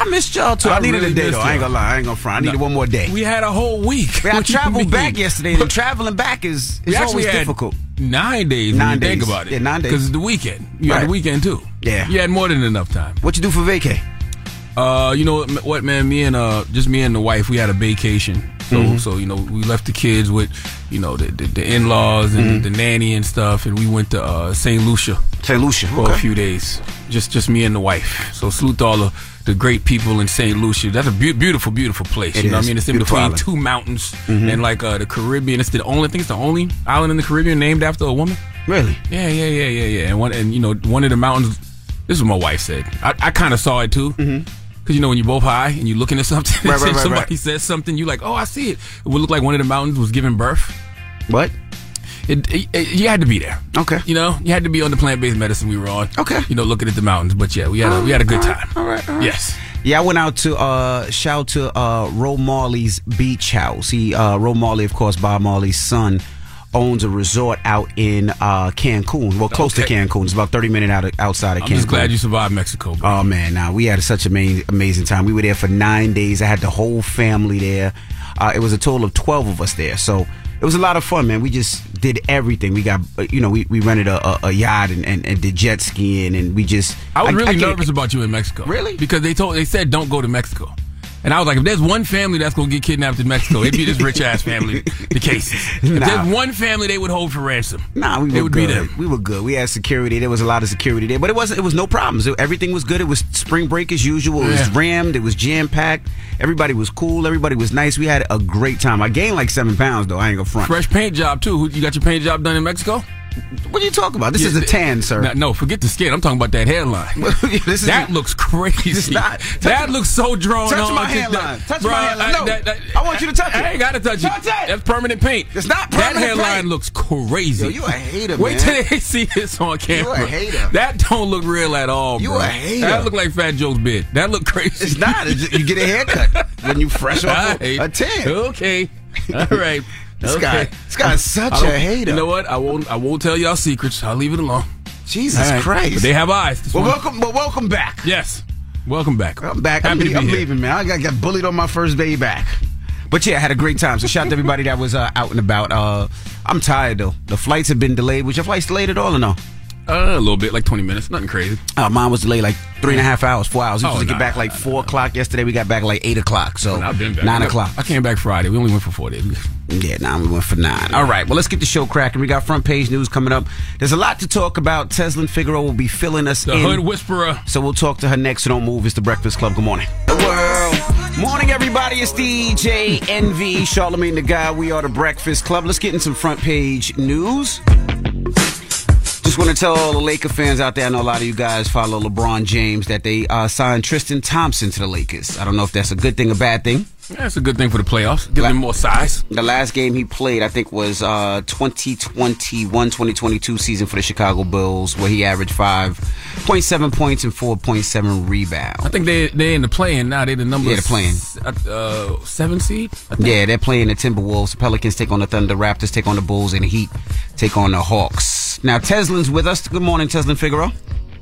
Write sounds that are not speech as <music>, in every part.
I missed y'all too. I, I needed really a day though. I ain't gonna lie. I ain't gonna front. I needed No. one more day. We had a whole week. I What traveled back yesterday, and traveling back is We actually always difficult. Nine days. Nine you think days. about it. Yeah, nine days. Because it's the weekend. You had the weekend too. Yeah. You had more than enough time. What you do for vacay? Uh, you know what, what, man? Me and uh, just me and the wife, we had a vacation. So, Mhm. so you know, we left the kids with, you know, the the, the in laws and Mhm. the nanny and stuff, and we went to uh, Saint Lucia. Saint Lucia for okay. a few days. Just just me and the wife. So salute to all the the great people in Saint Lucia. That's a beau- beautiful, beautiful place. It you know what. I mean? It's in Beautiful between island. two mountains Mhm. and like uh, the Caribbean. It's the only thing. it's the only island in the Caribbean named after a woman. Really? Yeah, yeah, yeah, yeah, yeah. And one and you know one of the mountains. This is what my wife said. I, I kind of saw it too. Because you know when you're both high and you're looking at <laughs> something. Right, right, right, somebody says something, you're like, oh, I see it. It would look like one of the mountains was giving birth. What? It, it, it- you had to be there. Okay. You know, you had to be on the plant based medicine we were on. Okay. You know, looking at the mountains. But yeah, we had a, we had a good All time. all right, all right. Yes. Yeah, I went out to uh shout to uh Ro Marley's beach house. He uh Ro Marley, of course, Bob Marley's son, owns a resort out in uh, Cancun. Well, close Okay. to Cancun. It's about 30 minutes out of, outside of Cancun. I'm Cancun. just glad you survived Mexico, bro. Oh man, now we had such an amazing, amazing time. We were there for nine days. I had the whole family there. Uh, it was a total of twelve of us there, so it was a lot of fun, man. We just did everything. We got, uh, you know, we, we rented a, a, a yacht and, and, and did jet skiing, and we just. I was really can't- nervous about you in Mexico. Really? Because they told they said don't go to Mexico. And I was like, if there's one family that's gonna get kidnapped in Mexico, it'd be this rich ass family, the cases. If Nah. there's one family they would hold for ransom, Nah, we were it would good. be them. We were good. We had security. There was a lot of security there, but it wasn't. It was no problems. It- everything was good. It was spring break as usual. It was Yeah. rammed. It was jam packed. Everybody was cool. Everybody was nice. We had a great time. I gained like seven pounds though. I ain't gonna front. Fresh paint job too. You got your paint job done in Mexico? What are you talking about? This Yeah, is a tan, sir. No, no, forget the skin. I'm talking about that hairline. <laughs> this is that looks crazy. It's not. Touch that my- looks so drawn touch on. my hairline. that- Touch Bruh, my hairline. I- No, that- that- I want you to touch it. I ain't gotta touch Touch it. it. That's permanent paint. It's not That permanent hairline paint. looks crazy. Yo, you a hater, Wait man. till they <laughs> see this on camera. You a hater. That don't look real at all. You bro. a hater. That look like Fat Joe's bid. That look crazy. It's not. It's just- you get a haircut <laughs> when you fresh off right. a tan. Okay. All right. This okay. guy- this guy's such a hater. You know what? I won't. I won't tell y'all secrets. I'll leave it alone. Jesus right. Christ. But they have eyes. Well, one- welcome. Well, welcome back. Yes. Welcome back. I'm back. I'm, Happy lea- to I'm here. leaving, man. I got, got bullied on my first day back. But yeah, I had a great time. So shout out to everybody that was uh, out and about. Uh, I'm tired though. The flights have been delayed. Was your flights delayed at all or no? Uh, a little bit, like 20 minutes. Nothing crazy. Uh, mine was delayed like three and a half hours, four hours. We Oh, supposed to nah, get back like four o'clock yesterday. We got back like eight o'clock. So I've been back. nine o'clock. I came back Friday. We only went for four days. Yeah, now we went for nine. All right, well, let's get the show cracking. We got front page news coming up. There's a lot to talk about. Tezlyn Figaro will be filling us The in. Hood Whisperer. So we'll talk to her next. So don't move. It's the Breakfast Club. Good morning. The world. Morning, everybody. It's DJ Envy, Charlamagne tha God. We are the Breakfast Club. Let's get in some front page news. Just want to tell all the Laker fans out there, I know a lot of you guys follow LeBron James, that they uh, signed Tristan Thompson to the Lakers. I don't know if that's a good thing or bad thing. That's a good thing for the playoffs. Give La- him more size. The last game he played, I think, was uh, 2021-2022 season for the Chicago Bulls, where he averaged 5.7 points and 4.7 rebounds. I think they they're in the playing now. They're the number Yeah, they're playing. s- uh, seven seed. I think. Yeah, they're playing the Timberwolves. The Pelicans take on the Thunder. Raptors take on the Bulls, and the Heat take on the Hawks. Now, Tezlyn's with us. Good morning, Tezlyn Figaro.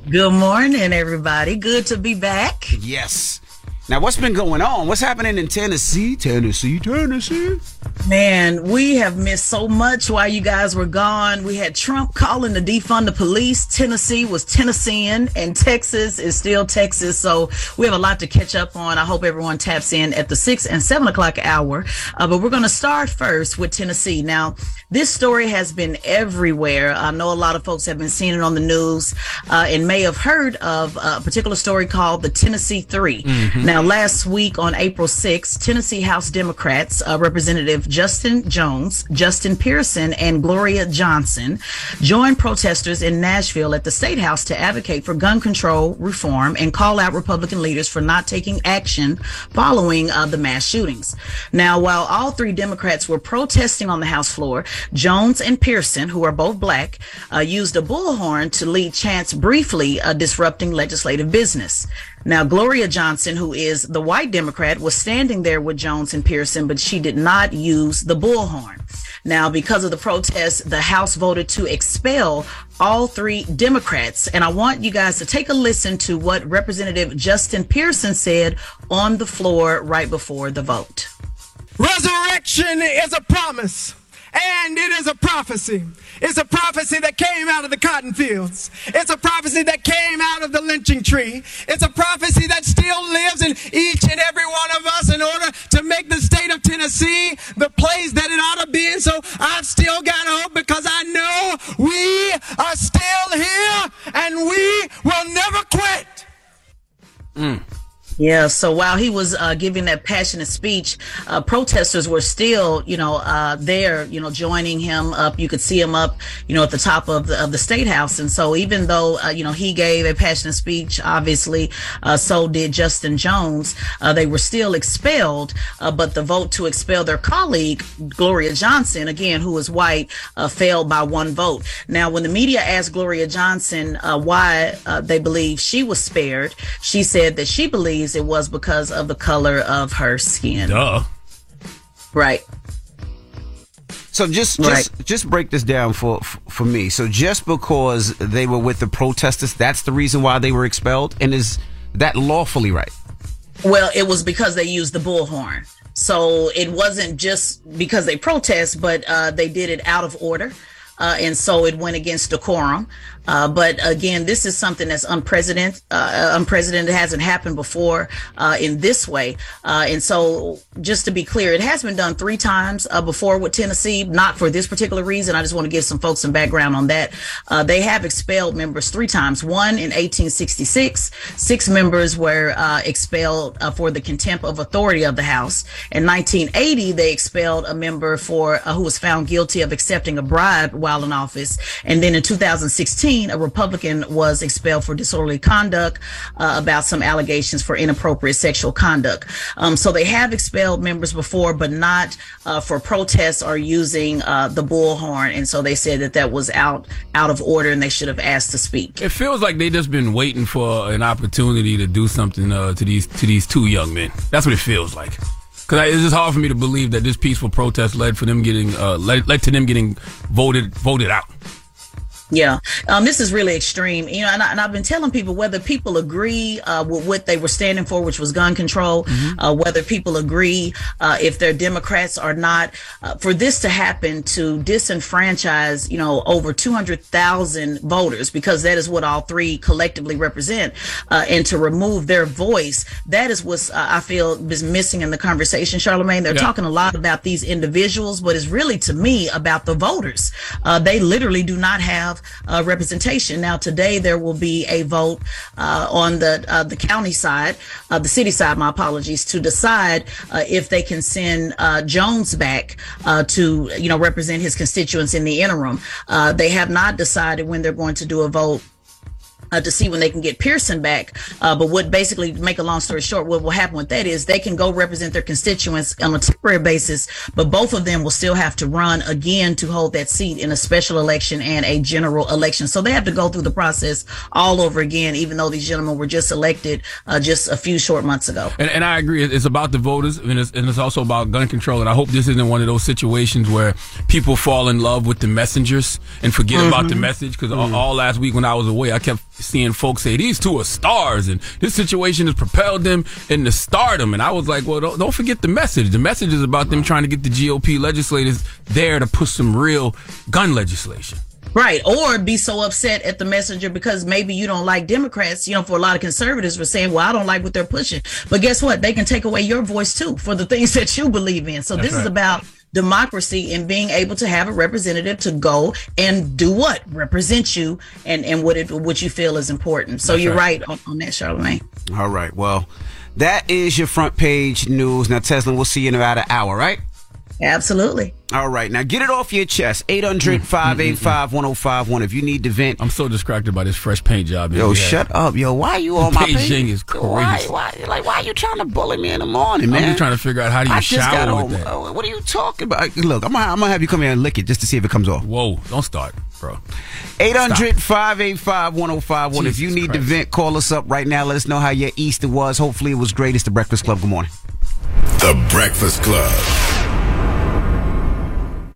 Good morning, everybody. Good to be back. Yes. Now, what's been going on? What's happening in Tennessee? Tennessee, Tennessee. Man, we have missed so much while you guys were gone. We had Trump calling to defund the police. Tennessee was Tennessean, and Texas is still Texas. So we have a lot to catch up on. I hope everyone taps in at the six and seven o'clock hour. Uh, but we're going to start first with Tennessee. Now, this story has been everywhere. I know a lot of folks have been seeing it on the news uh, and may have heard of a particular story called the Tennessee 3 Now, last week on April 6th, Tennessee House Democrats, uh, Representative Justin Jones, Justin Pearson, and Gloria Johnson joined protesters in Nashville at the State House to advocate for gun control reform and call out Republican leaders for not taking action following uh, the mass shootings. Now, while all three Democrats were protesting on the House floor, Jones and Pearson, who are both black, uh, used a bullhorn to lead chants briefly uh, disrupting legislative business. Now, Gloria Johnson, who is the white Democrat, was standing there with Jones and Pearson, but she did not use the bullhorn. Now, because of the protests, the House voted to expel all three Democrats. And I want you guys to take a listen to what Representative Justin Pearson said on the floor right before the vote. Resurrection is a promise. And it is a prophecy. It's a prophecy that came out of the cotton fields. It's a prophecy that came out of the lynching tree. It's a prophecy that still lives in each and every one of us in order to make the state of Tennessee the place that it ought to be. And so I've still got hope because I know we are still here and we will never quit. Mm. Yeah. So while he was uh, giving that passionate speech, uh, protesters were still, you know, uh, there, you know, joining him up. You could see him up, you know, at the top of the of the state house. And so even though, uh, you know, he gave a passionate speech, obviously, uh, so did Justin Jones. Uh, they were still expelled, but the vote to expel their colleague Gloria Johnson, again, who is white, failed by one vote. Now, when the media asked Gloria Johnson why they believe she was spared, she said that she believes it was because of the color of her skin. Duh. Right. So just just just break this down for for me. So just because they were with the protesters, that's the reason why they were expelled, and is that lawfully right? Well, it was because they used the bullhorn. So it wasn't just because they protest, but uh, they did it out of order. Uh, and so it went against decorum. Uh, but again, this is something that's unprecedented. Uh, unprecedented hasn't happened before uh, in this way. Uh, and so, just to be clear, it has been done three times uh, before with Tennessee, not for this particular reason. I just want to give some folks some background on that. Uh, they have expelled members three times. One in 1866, six members were expelled for the contempt of authority of the House. In 1980, they expelled a member for who was found guilty of accepting a bribe while in office. And then in 2016 a Republican was expelled for disorderly conduct uh, about some allegations for inappropriate sexual conduct. Um, so they have expelled members before, but not uh, for protests or using uh, the bullhorn. And so they said that that was out out of order, and they should have asked to speak. It feels like they just been waiting for an opportunity to do something uh, to these to these two young men. That's what it feels like. Because it's just hard for me to believe that this peaceful protest led for them getting uh, led, led to them getting voted voted out. Yeah, um, this is really extreme. You know, and, I, have been telling people whether people agree uh, with what they were standing for, which was gun control, mm-hmm. uh, whether people agree uh, if they're Democrats or not, uh, for this to happen to disenfranchise, you know, over 200,000 voters, because that is what all three collectively represent, uh, and to remove their voice, that is what uh, I feel is missing in the conversation, Charlamagne, They're yeah. talking a lot about these individuals, but it's really, to me, about the voters. they literally do not have uh, representation. Now, today there will be a vote uh, on the uh, the county side, uh, the city side. My apologies to decide uh, if they can send uh, Jones back to you know represent his constituents in the interim. they have not decided when they're going to do a vote uh, to see when they can get Pearson back. Uh, but what basically, make a long story short, what will happen with that is they can go represent their constituents on a temporary basis, but both of them will still have to run again to hold that seat in a special election and a general election. So they have to go through the process all over again, even though these gentlemen were just elected uh, just a few short months ago. And, and I agree. It's about the voters and it's, and it's also about gun control. And I hope this isn't one of those situations where people fall in love with the messengers and forget mm-hmm. about the message. Because mm-hmm. all, all last week when I was away, I kept seeing folks say these two are stars and this situation has propelled them into stardom. And I was like, well, don't, don't forget the message. The message is about them trying to get the GOP legislators there to push some real gun legislation. Right. Or be so upset at the messenger because maybe you don't like Democrats. You know, for a lot of conservatives were saying, well, I don't like what they're pushing. But guess what? They can take away your voice too for the things <laughs> that you believe in. So That's this right. is about democracy and being able to have a representative to go and do what? Represent you and and what it what you feel is important. So That's you're right, right on, on, that charlamagne. All right. Well that is your front page news. Now Tezlyn we'll see you in about an hour right Absolutely. All right. Now get it off your chest. 800 mm-hmm, mm-hmm, mm-hmm. 585 1051. If you need to vent. I'm so distracted by this fresh paint job. Yo, shut up. Yo, why are you on my page? Beijing is crazy. Why, why, like, why are you trying to bully me in the morning, man? I'm just trying to figure out how do you I shower with that. Uh, what are you talking about? Look, I'm, I'm going to have you come here and lick it just to see if it comes off. Whoa. Don't start, bro. 800 585 1051. If you need Christ. to vent, call us up right now. Let us know how your Easter was. Hopefully it was great. It's The Breakfast Club. Good morning. The Breakfast Club.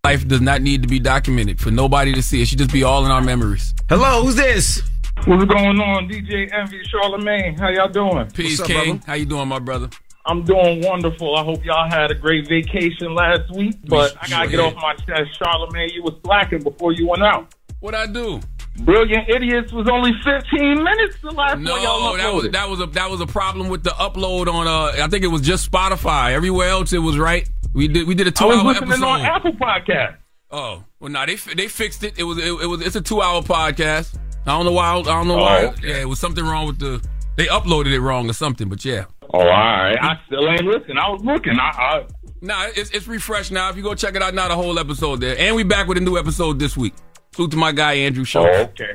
Life does not need to be documented for nobody to see. It should just be all in our memories. Hello, who's this? What's going on, DJ Envy Charlamagne? How y'all doing? Peace, up, King. Brother? How you doing, my brother? I'm doing wonderful. I hope y'all had a great vacation last week. But I gotta get off my chest, Charlamagne. You was slacking before you went out. What I do? Brilliant Idiots was only 15 minutes the last no, one y'all that was that was a that was a problem with the upload on uh I think it was just Spotify. Everywhere else it was right. We did we did a two hour episode on Apple Podcast. Oh well, no, they they fixed it. It was it, it was it's a two hour podcast. I don't know why. I don't know why. Yeah, it was something wrong with the. They uploaded it wrong or something. But yeah. Oh, all right. I still ain't listening. I was looking. I, I Nah, it's it's refreshed now. If you go check it out now, the whole episode there, and we back with a new episode this week. Salute to my guy Andrew Schulz. Oh, okay.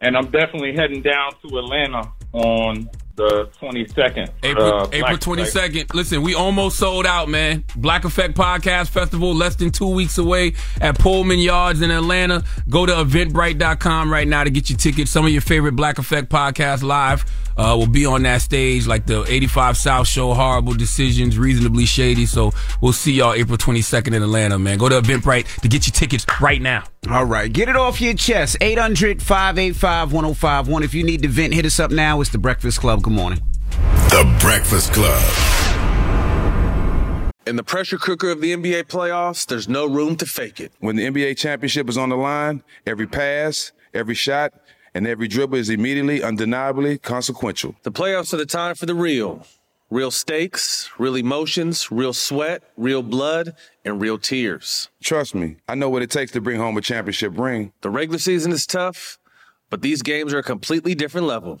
And I'm definitely heading down to Atlanta on the 22nd. April, uh, April Black twenty Effect. Listen, we almost sold out, man. Black Effect Podcast Festival, less than two weeks away at Pullman Yards in Atlanta. Go to eventbrite.com right now to get your tickets. Some of your favorite Black Effect Podcast live uh, will be on that stage, like the 85 South Show, Horrible Decisions, Reasonably Shady. So we'll see y'all April 22nd in Atlanta, man. Go to Eventbrite to get your tickets right now. All right, get it off your chest. 800 585 1051. If you need to vent, hit us up now. It's The Breakfast Club. Good morning. The Breakfast Club. In the pressure cooker of the NBA playoffs, there's no room to fake it. When the NBA championship is on the line, every pass, every shot, and every dribble is immediately, undeniably consequential. The playoffs are the time for the real. Real stakes, real emotions, real sweat, real blood, and real tears. Trust me, I know what it takes to bring home a championship ring. The regular season is tough, but these games are a completely different level.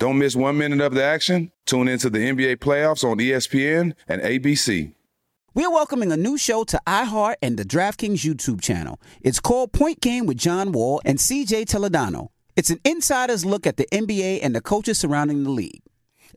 Don't miss one minute of the action. Tune into the NBA playoffs on ESPN and ABC. We're welcoming a new show to iHeart and the DraftKings YouTube channel. It's called Point Game with John Wall and CJ Toledano. It's an insider's look at the NBA and the coaches surrounding the league.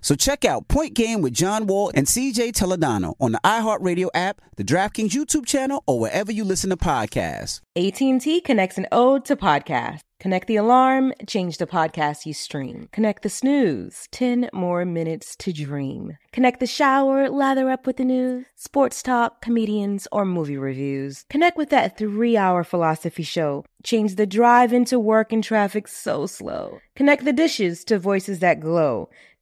So check out Point Game with John Wall and CJ Toledano on the iHeartRadio app, the DraftKings YouTube channel, or wherever you listen to podcasts. AT&T connects an ode to podcast. Connect the alarm, change the podcast you stream. Connect the snooze, 10 more minutes to dream. Connect the shower, lather up with the news, sports talk, comedians, or movie reviews. Connect with that three-hour philosophy show. Change the drive into work and traffic so slow. Connect the dishes to voices that glow.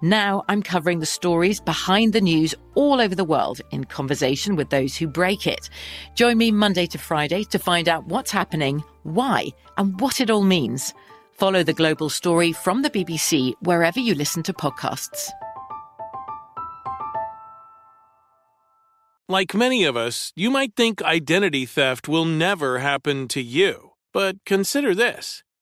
Now I'm covering the stories behind the news all over the world in conversation with those who break it. Join me Monday to Friday to find out what's happening, why, and what it all means. Follow the global story from the BBC wherever you listen to podcasts. Like many of us, you might think identity theft will never happen to you. But consider this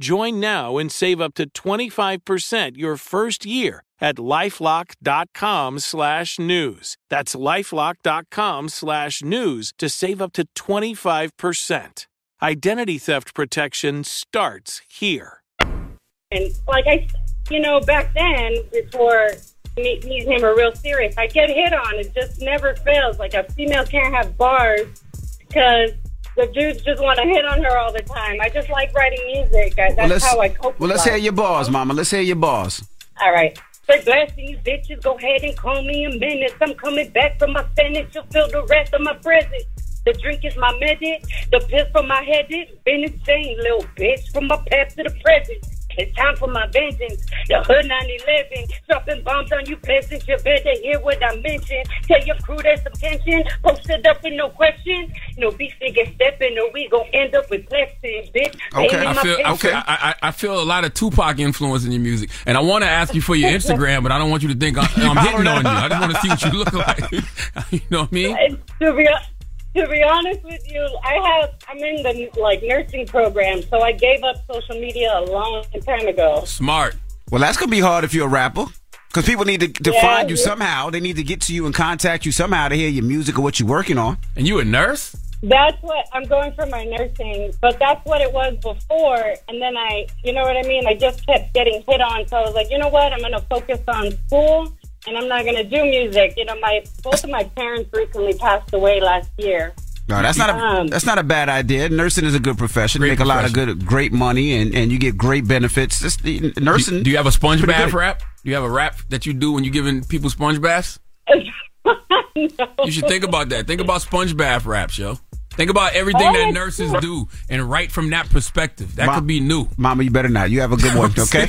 Join now and save up to 25% your first year at lifelock.com slash news. That's lifelock.com slash news to save up to 25%. Identity theft protection starts here. And like I, you know, back then, before me, me and him are real serious, I get hit on. It just never fails. Like a female can't have bars because the dudes just want to hit on her all the time. I just like writing music. I, Well, that's how I cope. well, let's hear your bars, mama. Let's hear your bars. All right. Say you bitches, go ahead and call me a menace. I'm coming back from my sentence. You'll feel the rest of my presence. The drink is my medit. The pill from my head is been insane, little bitch. From my past to the present. It's time for my vengeance. The hood 911, dropping bombs on you peasants. You better hear what I mention. Tell your crew there's some tension. Posted up with no questions. No beef nigga stepping, or we gon' end up with blessings, bitch. Paying I feel, feel, I, I I feel a lot of Tupac influence in your music, and I want to ask you for your <laughs> Instagram, but I don't want you to think <laughs> I'm, I'm hitting on you. I just want to see what you look <laughs> like. you know what I mean? And to be to be honest with you, I have I'm in the like nursing program, so I gave up social media a long time ago. Smart. Well, that's gonna be hard if you're a rapper. Because people need to, to Yeah, find you yeah. somehow. They need to get to you and contact you somehow to hear your music or what you're working on. And you a nurse? That's what I'm going for my nursing, but that's what it was before. And then I, you know what I mean? I just kept getting hit on, so I was like, you know what? I'm going to focus on school, and I'm not going to do music. You know, my both of my parents recently passed away last year. No, that's not a Um, that's not a bad idea. Nursing is a good profession. You make a lot of good, great money, and, and you get great benefits. This, the, nursing. Do, do you have a sponge bath good. rap? Do you have a rap that you do when you're giving people sponge baths? <laughs> You should think about that. Think about sponge bath raps, yo. Think about everything that nurses do and write from that perspective. That Ma- could be new. Mama, you better not. You have a good one, <laughs> okay?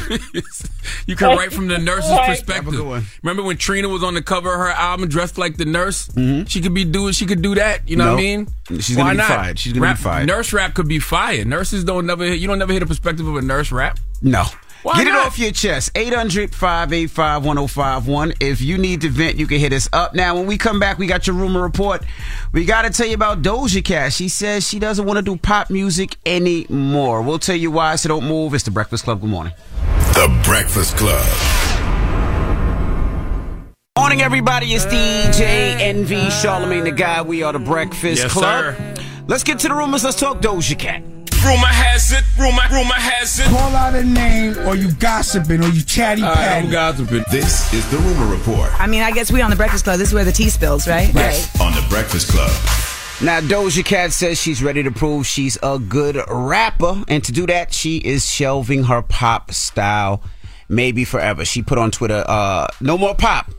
You can write from the nurse's perspective. Have a good one. Remember when Trina was on the cover of her album dressed like the nurse? She could be doing. She could do that. You know what I Mm-hmm. Mean? She's gonna be not? fired. She's gonna be fired. Nurse rap could be fired. Nurses don't never. Hit, you don't never hit a perspective of a nurse rap. No. Why Get not? it off your chest. 800 585 1051. If you need to vent, you can hit us up. Now, when we come back, we got your rumor report. We got to tell you about Doja Cat. She says she doesn't want to do pop music anymore. We'll tell you why, so don't move. It's the Breakfast Club. Good morning. The Breakfast Club. Morning, everybody. It's DJ Envy Charlamagne tha God. We are the Breakfast Yes, Club. sir. Let's get to the rumors. Let's talk Doja Cat. Rumor has it, rumor, rumor has it. Call out a name or you gossiping or you chatty patty. gossiping. This is the Rumor Report I mean, I guess we on the Breakfast Club. This is where the tea spills, right? on the Breakfast Club. Now, Doja Cat says she's ready to prove she's a good rapper, and to do that, she is shelving her pop style, maybe forever. She put on Twitter, uh, "No more pop."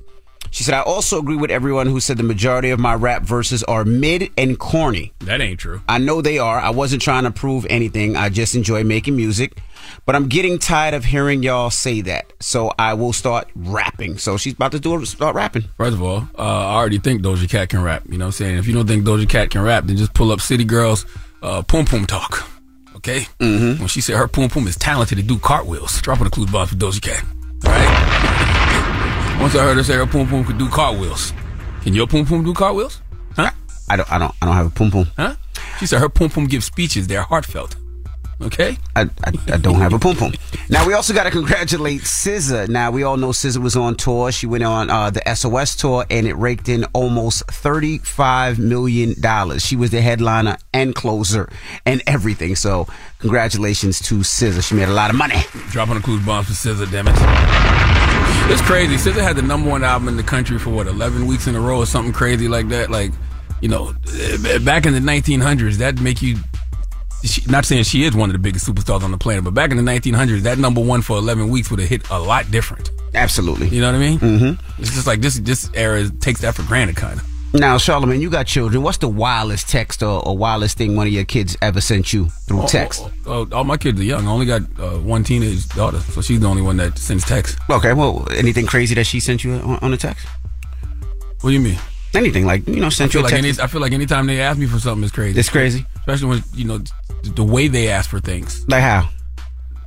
She said, "I also agree with everyone who said the majority of my rap verses are mid and corny. That ain't true. I know they are. I wasn't trying to prove anything. I just enjoy making music." But I'm getting tired of hearing y'all say that, so I will start rapping. So she's about to do start rapping. First of all, uh, I already think Doja Cat can rap. You know what I'm saying? If you don't think Doja Cat can rap, then just pull up City Girls uh, Poom Poom Talk. Okay? Mm-hmm. When she said her Poom Poom is talented to do cartwheels, dropping the clues bombs for Doja Cat. All right? Once I heard her say her Poom Poom could do cartwheels. Can your Poom Poom do cartwheels? Huh? I don't. I don't. I don't have a pum pum. Huh? She said her Poom Poom gives speeches. They're heartfelt. Okay? I, I, I don't have a pum pum. Now we also got to congratulate SZA. Now we all know SZA was on tour. She went on uh, the SOS tour and it raked in almost thirty five million dollars. She was the headliner and closer and everything. So congratulations to SZA. She made a lot of money. Dropping the clues bombs for SZA, damn it. It's crazy. SZA had the number one album in the country for what, 11 weeks in a row or something crazy like that. Like, you know, eh, back in the 1900s, that'd make you. She, not saying she is one of the biggest superstars on the planet, but back in the 1900s, that number one for 11 weeks would have hit a lot different. Absolutely. You know what I mean? Mm-hmm. It's just like this. This era takes that for granted, kind of. Now, Charlamagne, you got children. What's the wildest text or, or wildest thing one of your kids ever sent you through text? Oh, all my kids are young. I only got uh, one teenage daughter, so she's the only one that sends text. Okay, well, anything crazy that she sent you on, on a text? What do you mean? Anything like you know, I sent feel you a like text. any, I feel like anytime they ask me for something, it's crazy. It's crazy. Especially when you know the, the way they ask for things. Like how?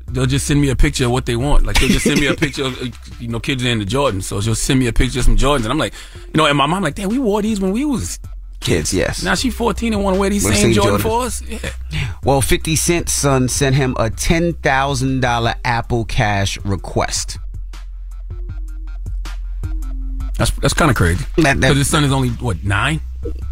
They'll just send me a picture of what they want. Like they'll just send me a <laughs> picture of you know kids are into Jordans, so she'll send me a picture of some Jordans, and I'm like, you know, and my mom like, damn, we wore these when we was Kids, yes. Now she's 14 and want to wear these Wanna same Jordan Jordans. for us. Yeah. <laughs> Well, 50 Cent's son sent him a $10,000 Apple Cash request. That's that's kind of crazy. Because his son is only what nine?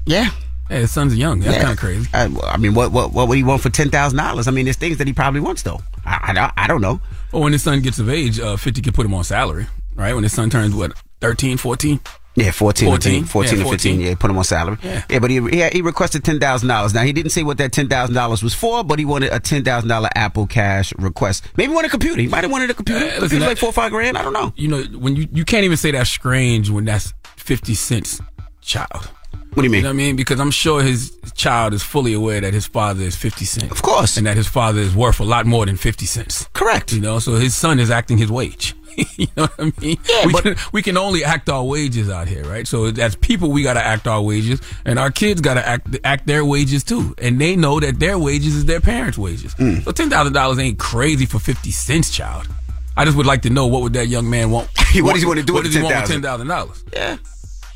Yeah. Yeah, his son's young. That's Yeah. kind of crazy. I, I mean, what, what what would he want for $10,000? I mean, there's things that he probably wants, though. I, I, don't- I don't know. Well, when his son gets of age, uh, 50 could put him on salary, right? When his son turns what 13, 14. Yeah, 14, 14, 14? 14 Yeah, or 15. 14. Yeah, put him on salary. Yeah. but he, he he requested $10,000. Now, he didn't say what that $10,000 was for, but he wanted a $10,000 Apple Cash request. Maybe he wanted a computer. He might have wanted a computer. Uh, listen, like that- four or five grand. I don't know. You know, when you you can't even say that's strange when that's 50 cents child. What do you mean? You know what I mean? Because I'm sure his child is fully aware that his father is 50 cents. Of course. And that his father is worth a lot more than 50 cents. Correct. You know, so his son is acting his wage. <laughs> you know what I mean? Yeah, we, but- can, we can only act our wages out here, right? So as people, we got to act our wages, and our kids got to act act their wages too. And they know that their wages is their parents' wages. Mm. So $10,000 ain't crazy for 50 cents, child. I just would like to know what would that young man want? <laughs> What does he want to do What with does he want with $10,000? $10,000? Yeah.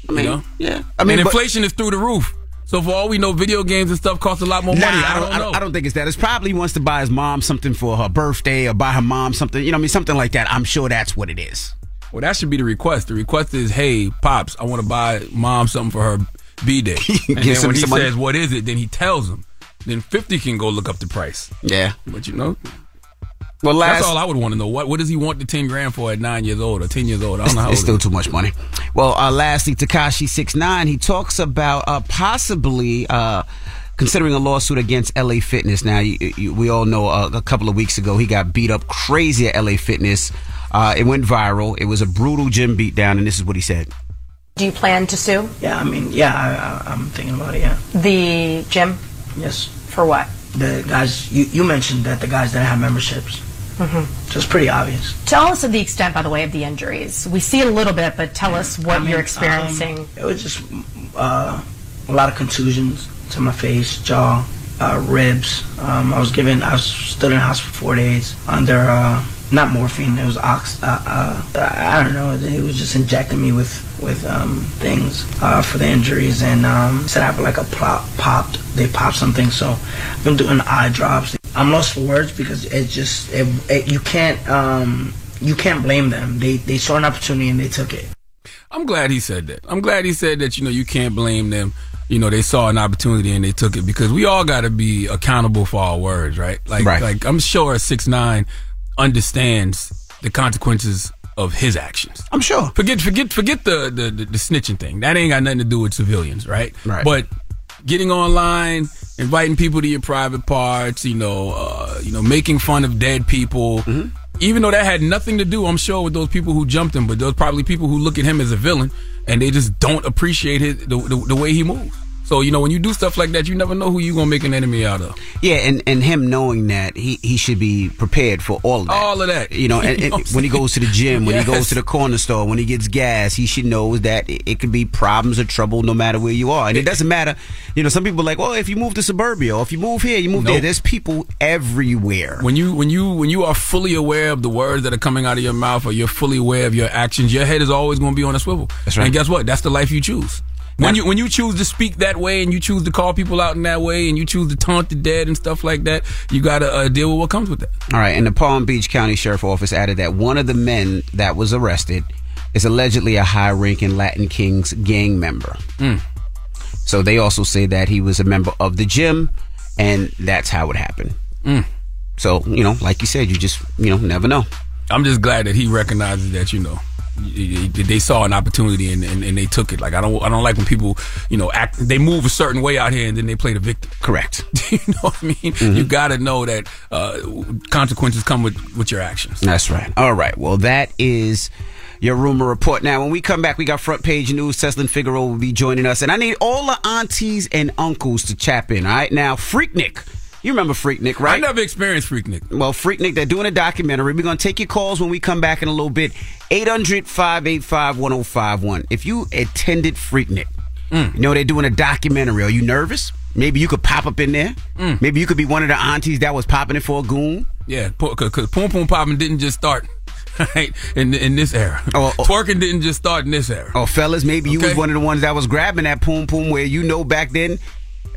I mean, you know? yeah. I mean, and but- inflation is through the roof. So for all we know, video games and stuff cost a lot more Nah, money. I don't, I, don't, I don't think it's that. It's probably wants to buy his mom something for her birthday or buy her mom something. You know, what I mean, something like that. I'm sure that's what it is. Well, that should be the request. The request is, "Hey, pops, I want to buy mom something for her b day." <laughs> and then when he some money. says, "What is it?" then he tells him. Then fifty can go look up the price. Yeah. But you know, Well, last that's all I would want to know. What what does he want the ten grand for at nine years old or ten years old? I don't know how it's old still he is. too much money. Well, uh, lastly, Tekashi six nine. He talks about uh, possibly uh, considering a lawsuit against LA Fitness. Now, you, you, we all know uh, a couple of weeks ago he got beat up crazy at LA Fitness. Uh, it went viral. It was a brutal gym beatdown, and this is what he said. Do you plan to sue Yeah, I mean, yeah, I, I, I'm thinking about it. Yeah. the gym Yes. for what? The guys you, you mentioned that the guys that have memberships, hmm so it's pretty obvious. Tell us of the extent, by the way, of the injuries. We see a little bit, but tell us what I mean, you're experiencing. um, it was just uh, a lot of contusions to my face, jaw, uh, ribs. Um, I was given, I was stood in the house for four days under uh, not morphine. It was ox. Uh, uh, I don't know. It was just injecting me with with um, things uh, for the injuries, and um, said I have like a plop popped. They popped something, so I've been doing eye drops. I'm lost for words because it just it, it, you can't um, you can't blame them. They they saw an opportunity and they took it. I'm glad he said that. I'm glad he said that. You know, you can't blame them. You know, they saw an opportunity and they took it because we all got to be accountable for our words, right? Like, Right. like I'm sure six nine understands the consequences of his actions. I'm sure. Forget, forget, forget the the, the the snitching thing. That ain't got nothing to do with civilians, right? Right. But getting online, inviting people to your private parts, you know, uh, you know, making fun of dead people. Mm-hmm. Even though that had nothing to do, I'm sure, with those people who jumped him, but those probably people who look at him as a villain and they just don't appreciate his the, the, the way he moves. So you know, when you do stuff like that, you never know who you're gonna make an enemy out of. Yeah, and, and him knowing that he, he should be prepared for all of that. All of that. You know, and, <laughs> You and know when he goes to the gym, when he goes to the corner store, when he gets gas, he should know that it, it could be problems or trouble no matter where you are. And it doesn't matter. You know, some people are like, well, if you move to suburbia or if you move here, you move there. There's people everywhere. When you when you when you are fully aware of the words that are coming out of your mouth, or you're fully aware of your actions, your head is always going to be on a swivel. That's right. And guess what? That's the life you choose. When you when you choose to speak that way, and you choose to call people out in that way, and you choose to taunt the dead and stuff like that, you got to uh, deal with what comes with that. All right, and the Palm Beach County Sheriff Office added that one of the men that was arrested is allegedly a high-ranking Latin Kings gang member. Mm. So they also say that he was a member of the gym, and that's how it happened. Mm. So you know, like you said, you just you know never know. I'm just glad that he recognizes that you know they saw an opportunity and, and, and they took it. Like I don't I don't like when people you know act they move a certain way out here and then they play the victim. Correct. <laughs> you know what I mean? You got to know that uh, consequences come with with your actions. That's right. All right. Well, that is your rumor report. Now, when we come back, we got front page news. Tezlyn Figaro will be joining us, and I need all the aunties and uncles to chap in. All right. Now, Freaknik. You remember Freaknik, right? I never experienced Freaknik. Well, Freaknik, they're doing a documentary. We're going to take your calls when we come back in a little bit. 800 585 1051. If you attended Freaknik, Mm. you know they're doing a documentary. Are you nervous? Maybe you could pop up in there. Mm. Maybe you could be one of the aunties that was popping it for a goon. Yeah, because Poom Poom Popping didn't just start <laughs> right in in this era. Oh, oh. Twerking didn't just start in this era. Oh, fellas, maybe you was one of the ones that was grabbing that poom poom where you know back then,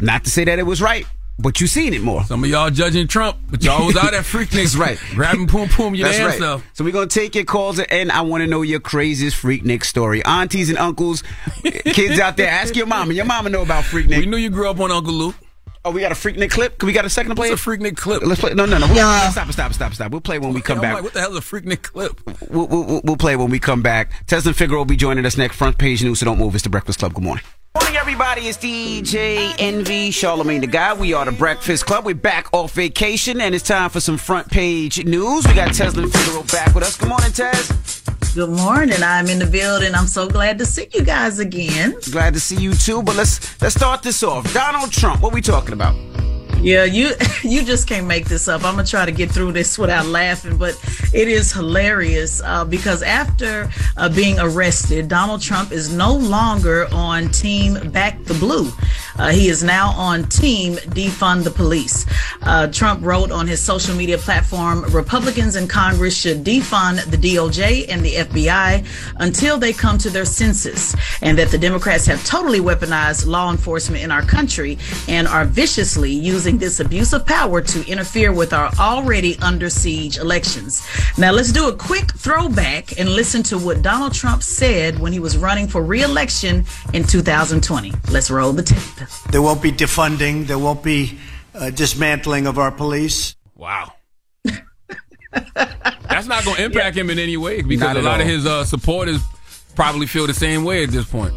not to say that it was right, but you seen it more. Some of y'all judging Trump, but y'all was out at <laughs> Freaknik. That's right. Grabbing Poom Poom your That's damn right. self. So we're gonna take your calls and I want to know your craziest Freaknik story. Aunties and uncles, kids out there, ask your mama. Your mama know about Freaknik. We knew you grew up on Uncle Luke. Oh, we got a Freaknik clip. Can we got a second to play? What's it? a Freaknik clip? Let's play. No, no, no. We'll, Yeah. Stop, stop, stop, stop. We'll play when we come I'm back. like, what the hell is a Freaknik clip? We'll, we'll, we'll- we'll play when we come back. Tezlyn Figaro will be joining us next. Front page news, so don't move. It's the Breakfast Club. Good morning. Morning, everybody. It's DJ Envy, Charlamagne tha God. We are the Breakfast Club. We're back off vacation, and it's time for some front page news. We got Teslin Figaro back with us. Good morning, Tez. Good morning. I'm in the building. I'm so glad to see you guys again. Glad to see you too. But let's let's start this off. Donald Trump. What we talking about? Yeah, you <laughs> you just can't make this up. I'm gonna try to get through this without laughing, but it is hilarious uh, because after uh, being arrested, Donald Trump is no longer on Team Back the Blue. Uh, he is now on Team Defund the Police. Uh, Trump wrote on his social media platform Republicans in Congress should defund the DOJ and the FBI until they come to their senses, and that the Democrats have totally weaponized law enforcement in our country and are viciously using this abuse of power to interfere with our already under siege elections. Now, let's do a quick throwback and listen to what Donald Trump said when he was running for re election in 2020. Let's roll the tape. There won't be defunding. There won't be uh, dismantling of our police. Wow. That's not going to impact him in any way because Not a at lot of his uh, supporters probably feel the same way at this point.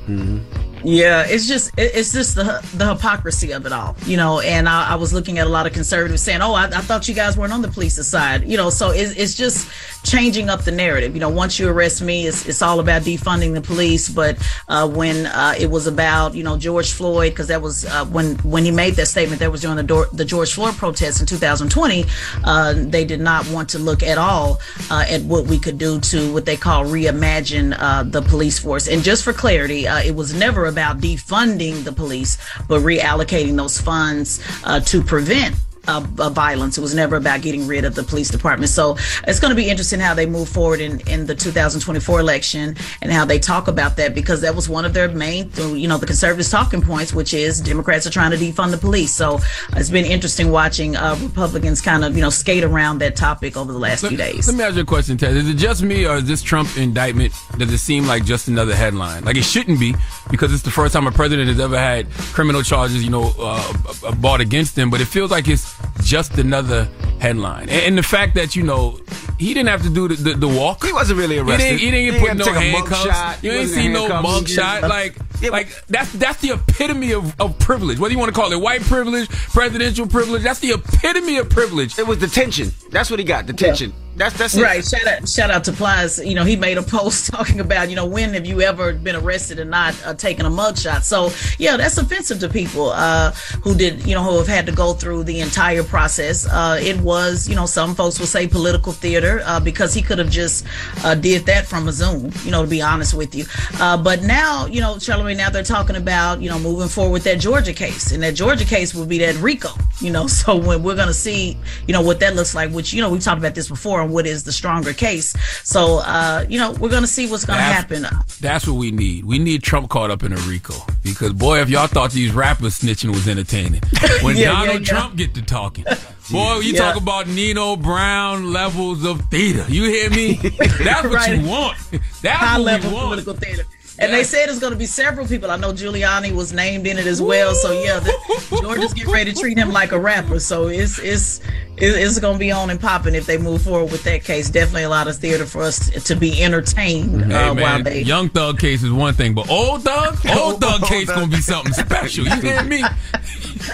Yeah, it's just it's just the the hypocrisy of it all, you know. And I, I was looking at a lot of conservatives saying, "Oh, I, I thought you guys weren't on the police's side," you know. So it's, it's just changing up the narrative. You know, once you arrest me, it's, it's all about defunding the police. But uh, when uh, it was about you know George Floyd, because that was uh, when when he made that statement, that was during the Dor- the George Floyd protests in 2020. Uh, they did not want to look at all uh, at what we could do to what they call reimagine uh, the police force. And just for clarity, it was never about defunding the police, but reallocating those funds uh, to prevent. Uh, uh, violence. It was never about getting rid of the police department. So it's going to be interesting how they move forward in, in the 2024 election and how they talk about that because that was one of their main, you know, the conservatives talking points, which is Democrats are trying to defund the police. So it's been interesting watching uh, Republicans kind of, you know, skate around that topic over the last few days. Let me ask you a question, Ted. Is it just me or is this Trump indictment, does it seem like just another headline? Like it shouldn't be because it's the first time a president has ever had criminal charges, you know, uh, uh, brought against him, but it feels like it's just another headline. And, the fact that, you know, he didn't have to do the, the, the walk. He wasn't really He arrested. didn't, he didn't He put no take a handcuffs. shot. You He ain't wasn't see no handcuffed. mug shot. Like, like that's that's the epitome of, of privilege. Whether you want to call it white privilege, presidential privilege, that's the epitome of privilege. It was detention. That's what he got. Detention. That's that's it. Right. Shout out, shout out to Plies. You know, he made a post <laughs> talking about, you know, when have you ever been arrested and not uh, taken a mugshot? So, yeah, that's offensive to people uh, who did, you know, who have had to go through the entire process. Uh, it was, you know, some folks will say political theater uh, because he could have just uh, did that from a Zoom, you know, to be honest with you. Uh, but now, you know, Charlamagne, now they're talking about, you know, moving forward with that Georgia case. And that Georgia case would be that RICO, you know, <laughs> so when we're going to see, you know, what that looks like, which, you know, we talked about this before and what is the stronger case. So, uh, you know, we're going to see what's going to happen. That's what we need. We need Trump caught up in a RICO. Because boy, if y'all thought these rappers snitching was entertaining, <laughs> when Yeah, Donald yeah, yeah. Trump get to talking, boy, you Yeah. talk about Nino Brown levels of theater. You hear me? That's what <laughs> Right. you want. That's High what level we want. political theater. And they said it's going to be several people. I know Giuliani was named in it as well. So yeah, the, <laughs> Georgia's getting ready to treat him like a rapper. So it's it's it's going to be on and popping if they move forward with that case. Definitely a lot of theater for us to be entertained Hey, uh, while they. young thug case is one thing, but old thug, <laughs> old thug case gonna be something special. You hear me? <laughs>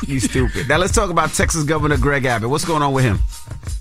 You stupid. Now let's talk about Texas Governor Greg Abbott. What's going on with him?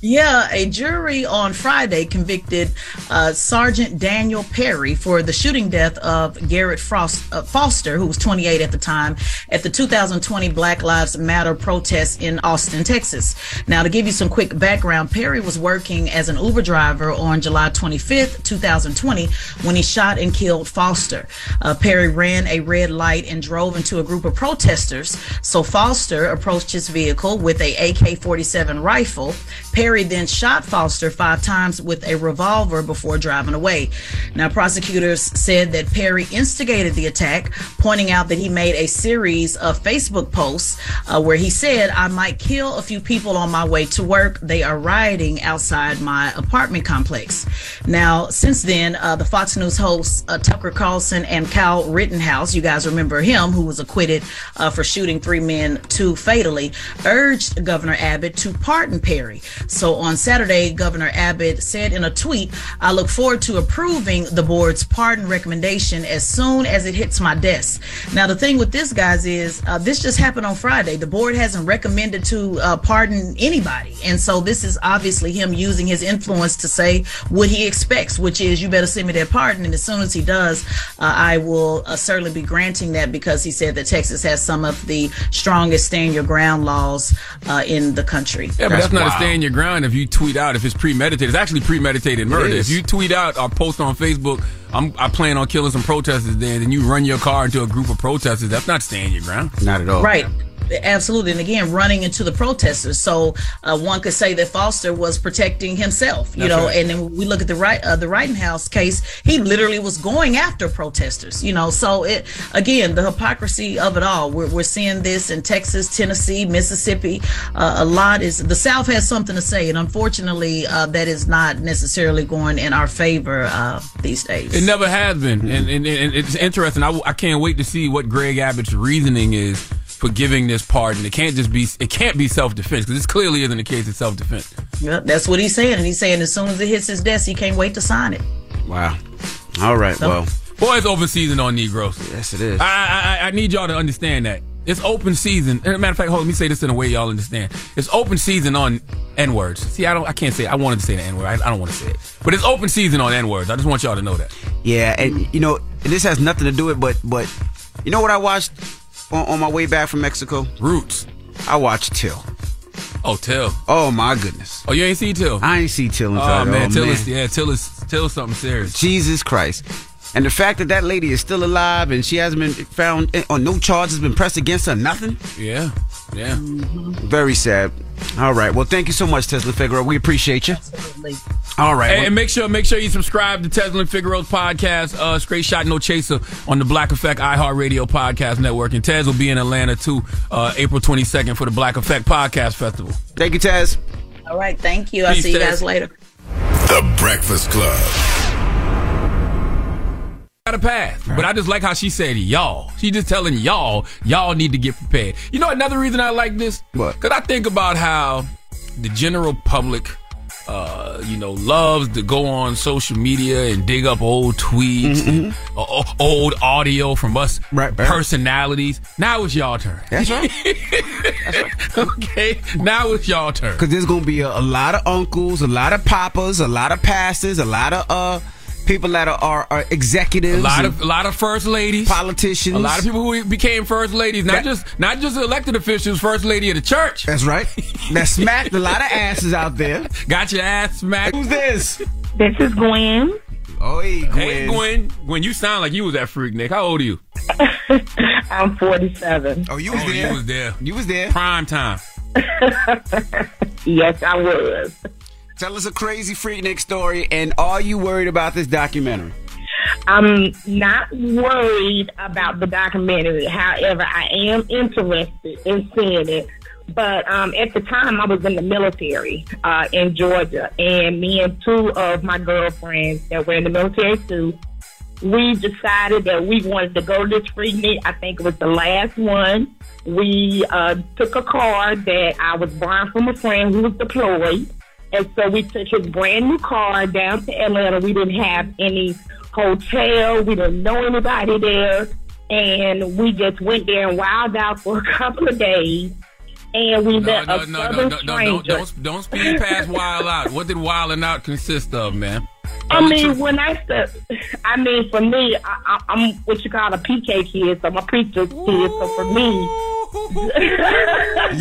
Yeah, a jury on Friday convicted uh, Sergeant Daniel Perry for the shooting death of Garrett Frost, uh, Foster, who was 28 at the time, at the 2020 Black Lives Matter protests in Austin, Texas. Now, to give you some quick background, Perry was working as an Uber driver on July 25th, 2020, when he shot and killed Foster. Uh, Perry ran a red light and drove into a group of protesters. So Foster approached his vehicle with a AK-47 rifle. Perry then shot Foster five times with a revolver before driving away. Now, prosecutors said that Perry instigated the attack, pointing out that he made a series of Facebook posts uh, where he said, I might kill a few people on my way to work. They are rioting outside my apartment complex. Now, since then, uh, the Fox News hosts uh, Tucker Carlson and Kyle Rittenhouse, you guys remember him, who was acquitted uh, for shooting three men, two fatally, urged Governor Abbott to pardon Perry. So on Saturday, Governor Abbott said in a tweet, I look forward to approving the board's pardon recommendation as soon as it hits my desk. Now, the thing with this, guys, is uh, this just happened on Friday. The board hasn't recommended to uh, pardon anybody. And so this is obviously him using his influence to say what he expects, which is you better send me that pardon. And as soon as he does, uh, I will uh, certainly be granting that because he said that Texas has some of the strongest stand your ground laws uh, in the country. Yeah, but that's, not a stand your ground if you tweet out if it's premeditated. It's actually premeditated murder. If you tweet out or post on Facebook, I'm I plan on killing some protesters there, then you run your car into a group of protesters, that's not stand your ground. Not at all. Right. Absolutely. And again, running into the protesters. So uh, one could say that Foster was protecting himself, you That's know, right. and then we look at the right, uh, the House case, he literally was going after protesters, you know, so it, again, the hypocrisy of it all. We're, we're seeing this in Texas, Tennessee, Mississippi. Uh, a lot is, the South has something to say. And unfortunately, uh, that is not necessarily going in our favor uh, these days. It never has been, and, and, and it's interesting. I, I can't wait to see what Greg Abbott's reasoning is for giving this pardon. It can't just be it can't be self defense because this clearly isn't a case of self defense. Yeah, that's what he's saying. And he's saying as soon as it hits his desk, he can't wait to sign it. Wow. All right. So- well, Boy, it's open season on Negroes. Yes, it is. I, I, I need y'all to understand that. It's open season. As a matter of fact, hold on, let me say this in a way y'all understand. It's open season on N words. See, I don't, I can't say. It. I wanted to say the N word. I, I don't want to say it, but it's open season on N words. I just want y'all to know that. Yeah, and you know, this has nothing to do with, but but you know what I watched on, on my way back from Mexico? Roots. I watched Till. Oh, Till. Oh my goodness. Oh, you ain't see Till? I ain't see Till in Oh man, oh, Till man. is yeah, Till is Till is something serious. Jesus Christ. And the fact that that lady is still alive and she hasn't been found eh, on no charges been pressed against her, nothing. Yeah, yeah. Very sad. All right. Well, thank you so much, Tezlyn Figaro. We appreciate you. Absolutely. All right. Hey, well- and make sure make sure you subscribe to Tezlyn Figaro's podcast, uh, Straight Shot No Chaser on the Black Effect iHeartRadio Podcast Network. And Tez will be in Atlanta too, uh, April 22nd for the Black Effect Podcast Festival. Thank you, Tez. All right. Thank you. I'll Peace, see you Tez. guys later. The Breakfast Club. Got a pass, but I just like how she said y'all. She just telling y'all, y'all need to get prepared. You know another reason I like this? What? Because I think about how the general public, uh, you know, loves to go on social media and dig up old tweets, and, uh, old audio from us Mm-hmm. Right, right. personalities. Now it's y'all turn. That's right. <laughs> okay, now it's y'all turn. Because there's gonna be a, a lot of uncles, a lot of papas, a lot of pastors, a lot of uh people that are, are, are executives, A lot of a lot of first ladies, politicians, a lot of people who became first ladies, not That- just not just elected officials, first lady of the church. That's right. <laughs> That smacked a lot of asses out there. Got your ass smacked. Who's this? This is Gwen. Oh, hey, Gwen. Hey Gwen, Gwen, you sound like you was that Freaknik. How old are you? <laughs> I'm 47. Oh, you was Oh, there. you was there. You was there. Prime time. <laughs> Yes, I was. Tell us a crazy freaknik story, and are you worried about this documentary? I'm not worried about the documentary. However, I am interested in seeing it. But um, at the time, I was in the military uh, in Georgia, and me and two of my girlfriends that were in the military too, we decided that we wanted to go to this free meet. I think it was the last one. We uh, took a car that I was borrowing from a friend who was deployed. And so we took his brand new car down to Atlanta. We didn't have any hotel. We didn't know anybody there. And we just went there and wilded out for a <laughs> couple of days. And we No, met no, a no, southern no, no, no, stranger. don't, don't, don't speed past wild out. What did wilding out consist of, man? I mean, when I said, I mean, for me, I, I, I'm what you call a PK kid, so I'm a preacher's kid. So for me, <laughs>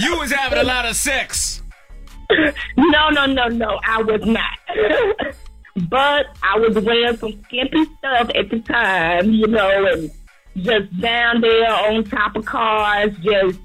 You was having a lot of sex. No, no, no, no, I was not. but I was wearing some skimpy stuff at the time, you know, and just down there on top of cars, just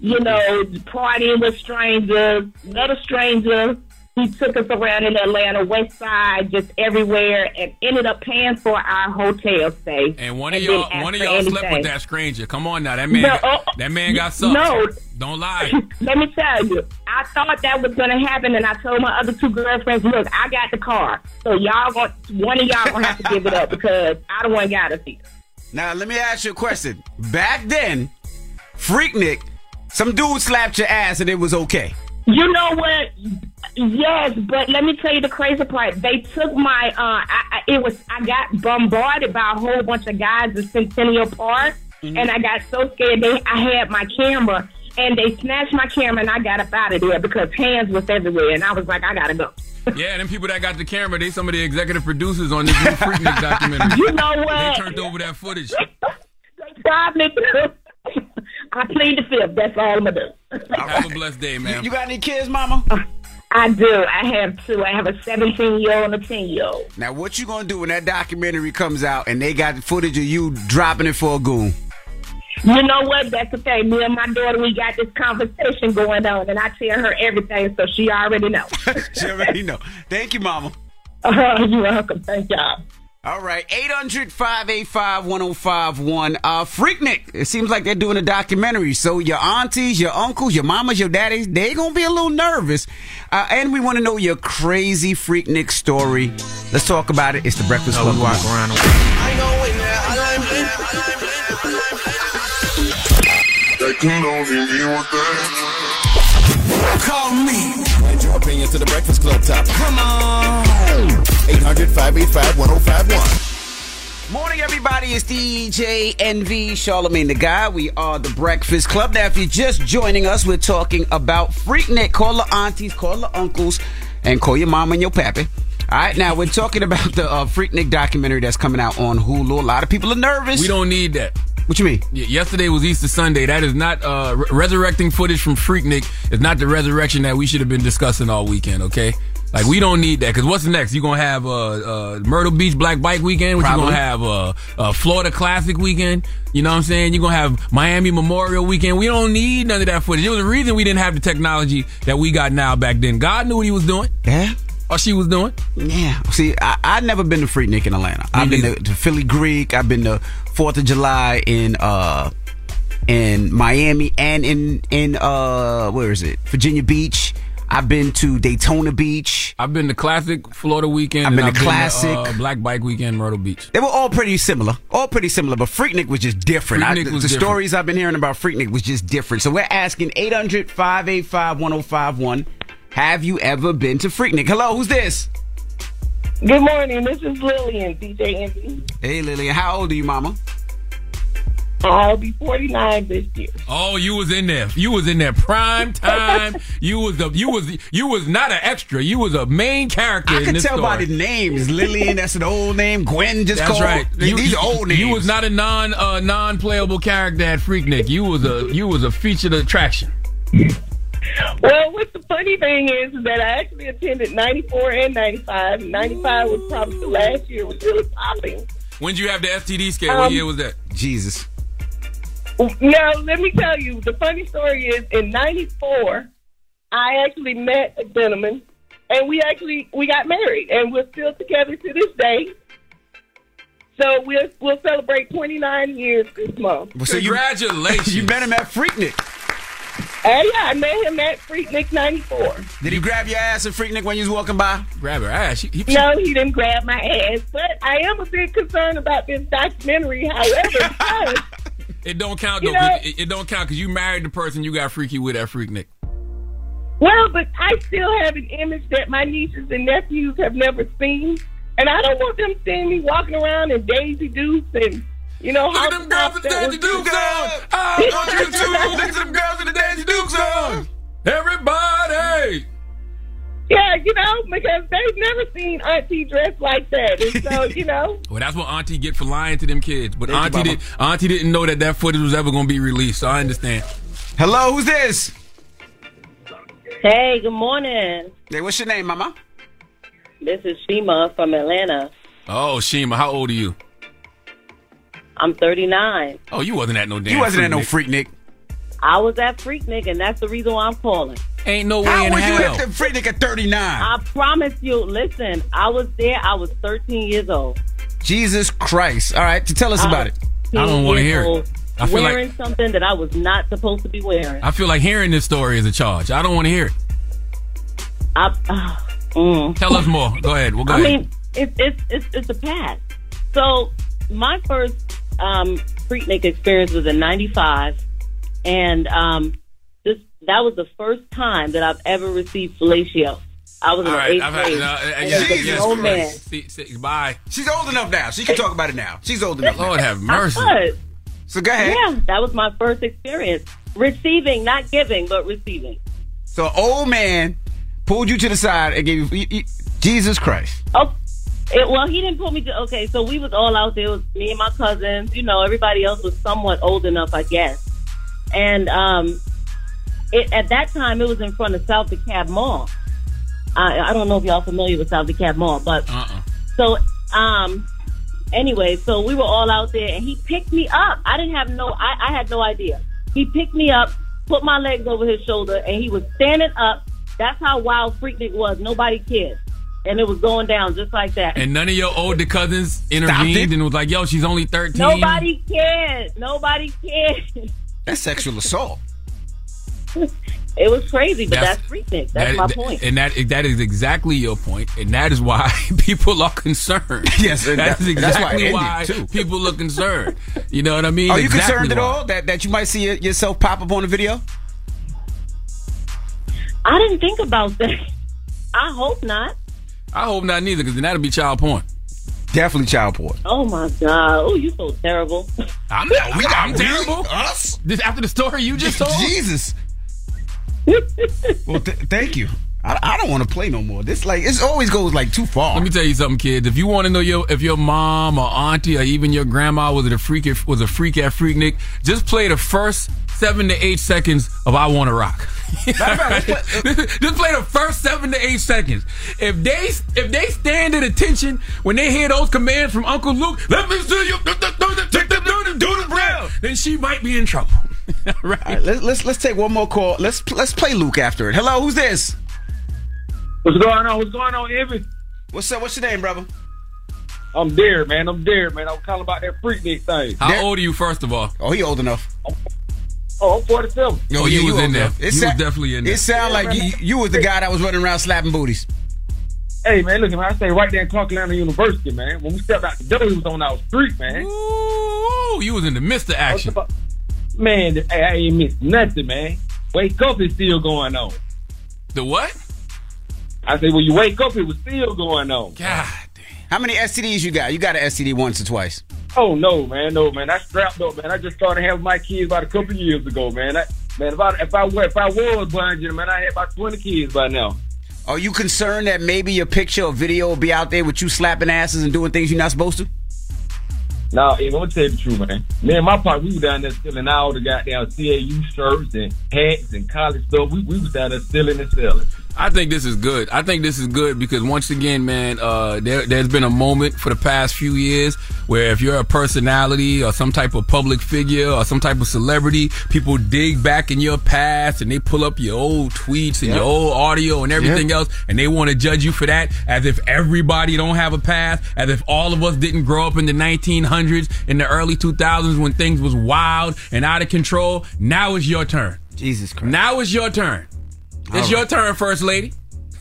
you know, partying with strangers. Another stranger, he took us around in Atlanta, West Side, just everywhere, and ended up paying for our hotel stay. And one of And y'all, one of y'all slept with that stranger. Come on now, that man, No, got, uh, that man got sucked. no. Don't lie. <laughs> Let me tell you, I thought that was gonna happen, and I told my other two girlfriends, "Look, I got the car, so y'all want one of y'all gonna have to give it up because I don't want got us here." Now, let me ask you a question. Back then, Freaknik, some dude slapped your ass and it was okay. You know what? Yes, but let me tell you the crazy part. They took my. Uh, I, I, it was. I got bombarded by a whole bunch of guys at Centennial Park, Mm-hmm. and I got so scared. They, I had my camera, and they snatched my camera, and I got up out of there because hands was everywhere, and I was like, I gotta go. <laughs> Yeah, them people that got the camera, they some of the executive producers on this new Freaknik documentary. <laughs> You know what? They turned over that footage. <laughs> Probably. I plead the fifth. That's all I'm gonna do. Have a blessed day, man. You got any kids, Mama? I do. I have two. I have a 17 year old and a 10 year old. Now, what you gonna do when that documentary comes out and they got footage of you dropping it for a goon? You know what? That's the thing. Me and my daughter, we got this conversation going on, and I tell her everything, so she already knows. <laughs> she already know. Thank you, Mama. Uh, <laughs> you're welcome. Thank y'all. All right, 800 585 1051. Uh, Freaknik, it seems like they're doing a documentary. So your aunties, your uncles, your mamas, your daddies, they're going to be a little nervous. Uh, and we want to know your crazy Freaknik story. Let's talk about it. It's the Breakfast Club. walk around. Call me. And your opinion to the Breakfast Club top. Come on. 800 585 1051. Morning, everybody. It's DJ Envy Charlamagne tha God. We are the Breakfast Club. Now, if you're just joining us, we're talking about Freaknik. Call the aunties, call the uncles, and call your mom and your pappy. All right, now we're talking about the uh, Freaknik documentary that's coming out on Hulu. A lot of people are nervous. We don't need that. What you mean? Yesterday was Easter Sunday. That is not uh, re- resurrecting footage from Freaknik. It's not the resurrection that we should have been discussing all weekend. Okay, like we don't need that because what's next? You gonna have uh, uh, Myrtle Beach Black Bike Weekend? What you gonna have uh, uh, Florida Classic Weekend? You know what I'm saying? You're gonna have Miami Memorial Weekend. We don't need none of that footage. It was the reason we didn't have the technology that we got now back then. God knew what he was doing. Yeah. Or she was doing. Yeah. See, I, I've never been to Freaknik in Atlanta. I've been to, to Philly Greek. I've been to Fourth of July in uh in Miami and in in uh where is it? Virginia Beach. I've been to Daytona Beach. I've been to Classic Florida Weekend. I've been I've to Classic. uh, Black Bike Weekend Myrtle Beach. They were all pretty similar. All pretty similar, but Freaknik was just different. I- was the different. stories I've been hearing about Freaknik was just different. So we're asking 800 585 1051 Have you ever been to Freaknik? Hello, who's this? Good morning. This is Lillian, DJ Envy. Hey, Lillian. How old are you, mama? I'll be 49 this year. Oh, you was in there. You was in there prime time. <laughs> you was the you was you was not an extra. You was a main character. I in can this tell by story. the names. Lillian, that's an old name. Gwen just That's called. right. These these are old names. You was not a non uh, non playable character at Freaknik. You was a you was a featured attraction. Well, what's the funny thing is is that I actually attended 94 and 95. 95 was probably the last year it was really popping. When did you have the STD scare? what Um, year was that? Jesus. Now, let me tell you, the funny story is in 94, I actually met a gentleman and we actually, we got married and we're still together to this day. So we'll, we'll celebrate 29 years this month. So you- Congratulations. <laughs> you met him at Freaknik. Hey, yeah, I met him at Freaknik 94. Did he grab your ass at Freaknik when you was walking by? Grab her ass. He, he, No, he didn't grab my ass, but I am a bit concerned about this documentary. However, <laughs> because It don't count You know- it, it don't count because you married the person you got freaky with at Freaknik. well, but I still have an image that my nieces and nephews have never seen, and I don't want them seeing me walking around in Daisy Dukes and you know Look at them girls with the Daisy Dukes on. I want you to look at them girls with the Daisy Dukes on. Everybody. Yeah, you know, because they've never seen Auntie dressed like that, and so <laughs> you know. Well, that's what Auntie get for lying to them kids. But Thank you, Auntie Mama. did. Auntie didn't know that that footage was ever going to be released. So I understand. Hello, who's this? Hey, good morning. Hey, what's your name, mama? This is Shima from Atlanta. Oh, Shima, how old are you? I'm 39. Oh, you wasn't at no damn. You wasn't at no Freaknik. Freaknik. I was at Freaknik, and that's the reason why I'm calling. Ain't no way How in was you hell. at the Freaknik at 39? I promise you. Listen, I was there. I was 13 years old. Jesus Christ. All right, to tell us I about it. I don't wanna hear it. I feel like- wearing something that I was not supposed to be wearing. I feel like hearing this story is a charge. I don't want to hear it. I, uh, mm. Tell us more. Go ahead. We'll go I ahead. mean, it's it's it's it's a past. So my first um, Freaknik experience was in '95, and um, this that was the first time that I've ever received fellatio. I was in All the right, eighth I've had, no, uh, and yes, it was a yes, grown man. See, see, bye. She's old enough now. She can talk about it now. She's old enough. Lord have I mercy. was. So go ahead. Yeah, that was my first experience. Receiving, not giving, but receiving. So old man pulled you to the side and gave you, you- Jesus Christ. Oh, it, well, he didn't pull me to. Okay, so we was all out there. It was me and my cousins. You know, everybody else was somewhat old enough, I guess. And um, it, at that time, it was in front of South DeKalb Mall. I, I don't know if y'all familiar with South DeKalb Mall, but Uh-uh. so um, anyway, so we were all out there, and he picked me up. I didn't have no. I, I had no idea. He picked me up, put my legs over his shoulder, and he was standing up. That's how wild Freaknik was. Nobody cared. And it was going down just like that. And none of your older cousins intervened and was like, "Yo, she's only 13. Nobody cared. Nobody cared. That's sexual assault. <laughs> It was crazy, but That's- that's, Freaknik. That's That- my point. And that that is exactly your point, and that is why <laughs> people are concerned. <laughs> Yes, and that that- is that's why exactly why too. people are concerned. You know what I mean? Are you Exactly concerned at all that, that you might see yourself pop up on a video? I didn't think about that. I hope not. I hope not neither, because then that'll be child porn. Definitely child porn. Oh my god. Oh, you so terrible. I'm, I'm terrible. Us? This after the story you just told. Jesus. well, th- thank you. I, I don't want to play no more. This like it always goes like too far. Let me tell you something, kids. If you want to know your if your mom or auntie or even your grandma was a freak was a freak at Freaknik, just play the first seven to eight seconds of "I Want to Rock." Just <laughs> play the first seven to eight seconds. If they if they stand at attention when they hear those commands from Uncle Luke, let me see you do the do the take the do the do the brown, then she might be in trouble. <laughs> right? All right, let's, let's let's take one more call. Let's let's play Luke after it. Hello, who's this? What's going on? What's going on, Evan? What's up? What's your name, brother? I'm there, man. I'm there, man. I'm calling about that Freaknik thing. How old are you, first of all? Oh, he old enough. Oh, I'm 47. Oh, oh you was in there. enough. You was definitely in there. It sound like you, you was the guy that was running around slapping booties. Hey, man, look, man, I stay right there in Clark Atlanta University, man. When we stepped out the door, he was on our street, man. Ooh, you was in the midst of action. Man, hey, I ain't missed nothing, man. Wake up, it's still going on. The what? I said, when you wake up, it was still going on. God How many STDs you got? You got an STD once or twice. Oh no, man, no, man. I strapped up, man. I just started having my kids about a couple years ago, man. I, man, if I if I were if I was blind, man, I had about twenty kids by now. Are you concerned that maybe your picture or video will be out there with you slapping asses and doing things you're not supposed to? Nah, I'm gonna tell you the truth, man. Me and my part, we was down there stealing all the goddamn CAU shirts and hats and college stuff. We, we was down there stealing and selling. I think this is good. I think this is good because once again, man, uh, there, there's been a moment for the past few years where if you're a personality or some type of public figure or some type of celebrity, people dig back in your past and they pull up your old tweets and Yeah. your old audio and everything else, and they want to judge you for that as if everybody don't have a past, as if all of us didn't grow up in the 1900s, in the early 2000s when things was wild and out of control. Now it's your turn. Jesus Christ. Now it's your turn. It's All your turn, First Lady.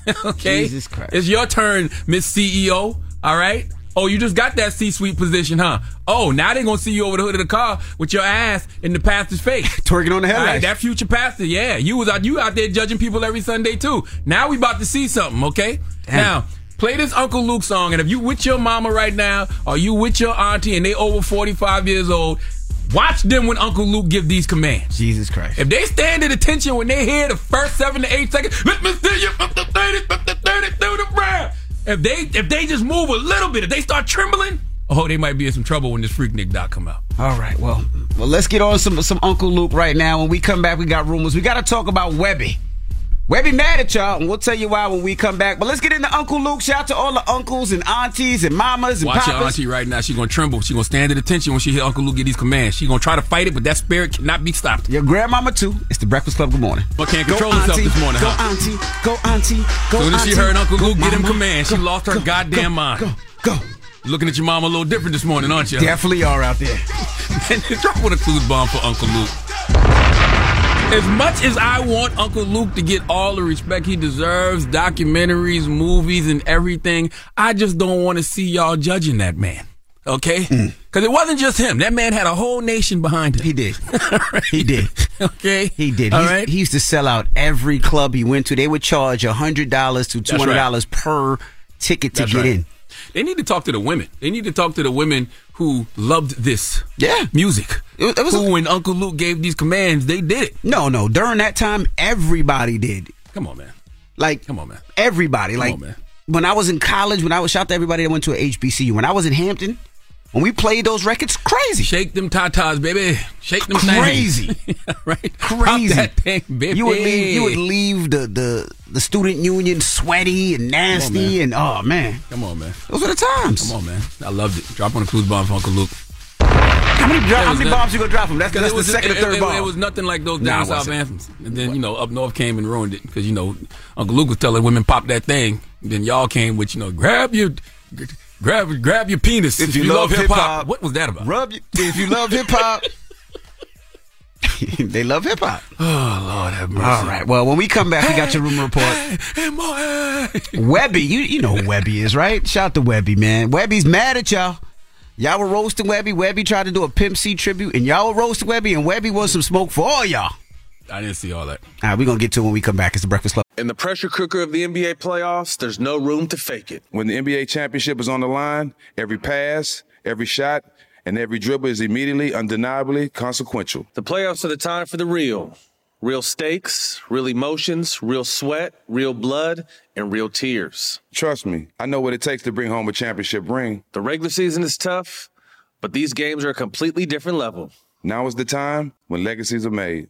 <laughs> okay. Jesus Christ. It's your turn, Miss CEO. All right. Oh, you just got that C-suite position, huh? Oh, now they're gonna see you over the hood of the car with your ass in the pastor's face, <laughs> twerking on the All right, headlights. that future pastor, yeah, you was out, you out there judging people every Sunday too. Now we about to see something, okay? Damn. Now play this Uncle Luke song, and if you with your mama right now, or you with your auntie, and they over forty-five years old, watch them when Uncle Luke give these commands. Jesus Christ. If they stand at attention when they hear the first seven to eight seconds, let me see you from the 30, from the 30 through the brown. If they if they just move a little bit, if they start trembling, oh, they might be in some trouble when this Freaknik doc come out. All right, well, well, let's get on some some Uncle Luke right now. When we come back, we got rumors. We got to talk about Webby. Webby mad at y'all, and we'll tell you why when we come back. But let's get into Uncle Luke. Shout out to all the uncles and aunties and mamas and Watch your auntie right now. She's gonna tremble. She's gonna stand at attention when she hear Uncle Luke get these commands. She gonna try to fight it, but that spirit cannot be stopped. Your grandmama too. It's the Breakfast Club. Good morning. But can't Go, control herself auntie. this morning, Go huh? auntie. Go auntie. Go Soon as she heard Uncle Go, Luke get him commands, she lost her go, goddamn go, mind. Go, go. Looking at your mom a little different this morning, aren't you? Definitely are out there. <laughs> Man, drop with a clues bomb for Uncle Luke. As much as I want Uncle Luke to get all the respect he deserves, documentaries, movies, and everything, I just don't want to see y'all judging that man. Okay, hmm. because it wasn't just him. That man had a whole nation behind him. He did. <laughs> He did. okay, He did. All right. He used to sell out every club he went to. They would charge hundred dollars to two That's hundred right. dollars per ticket to That's get right. in. They need to talk to the women. They need to talk to the women who loved this. Yeah. music. It was- who, when Uncle Luke gave these commands, they did it. No, no. During that time, everybody did. Come on, man. Like, come on, man. Everybody. Come like, on, man. when I was in college, when I was shout out to everybody that went to a HBCU. When I was in Hampton, when we played those records, crazy. Shake them tatas, baby. Shake them Crazy. <laughs> right? Crazy. Pop that thing, baby. You would leave. You would leave the the the student union sweaty and nasty, man. and oh man, Come on, man. those were the times. Come on, man. I loved it. Drop on the clues bomb for Uncle Luke. How many, dro- how many bombs you gonna drop him? That's, that's the second it, or third it, bomb. It was nothing like those Nah, down it south anthems. And then you know up north came and ruined it because you know Uncle Luke was telling women pop that thing. Then y'all came with you know grab your grab grab your penis If you love hip hip-hop. What was that about? Rub you, if you love hip hop. <laughs> they love hip hop. <sighs> Oh Lord have mercy. All right. Well, when we come back, we got your rumor report. In my head. Webby, you you know who Webby is, right? Shout out to Webby, man. Webby's mad at y'all. Y'all were roasting Webby. Webby tried to do a Pimp C tribute, and y'all were roasting Webby, and Webby wants some smoke for all y'all. I didn't see all that. All right, we're gonna get to it when we come back. It's the Breakfast Club. In the pressure cooker of the NBA playoffs, there's no room to fake it. When the NBA championship is on the line, every pass, every shot, and every dribble is immediately, undeniably consequential. The playoffs are the time for the real. Real stakes, real emotions, real sweat, real blood, and real tears. Trust me, I know what it takes to bring home a championship ring. The regular season is tough, but these games are a completely different level. Now is the time when legacies are made.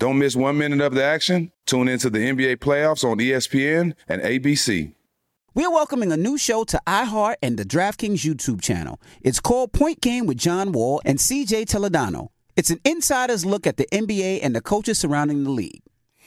Don't miss one minute of the action. Tune into the NBA playoffs on ESPN and ABC. We're welcoming a new show to iHeart and the DraftKings YouTube channel. It's called Point Game with John Wall and CJ Toledano. It's an insider's look at the NBA and the coaches surrounding the league.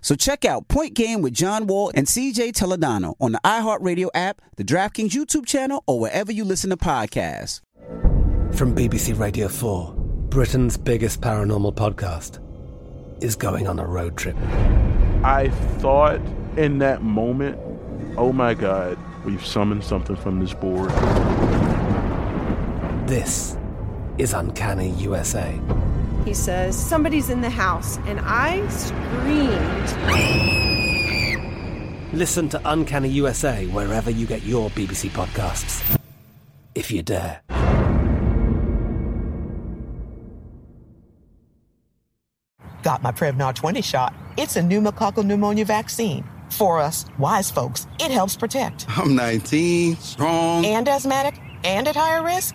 So check out Point Game with John Wall and CJ Toledano on the iHeartRadio app, the DraftKings YouTube channel, or wherever you listen to podcasts. From BBC Radio 4, Britain's biggest paranormal podcast is going on a road trip. I thought in that moment, oh my God, we've summoned something from this board. This is Uncanny USA. He says, Somebody's in the house, and I screamed. Listen to Uncanny USA wherever you get your BBC podcasts, if you dare. Got my Prevnar 20 shot. It's a pneumococcal pneumonia vaccine. For us, wise folks, it helps protect. I'm 19, strong. And asthmatic and at higher risk?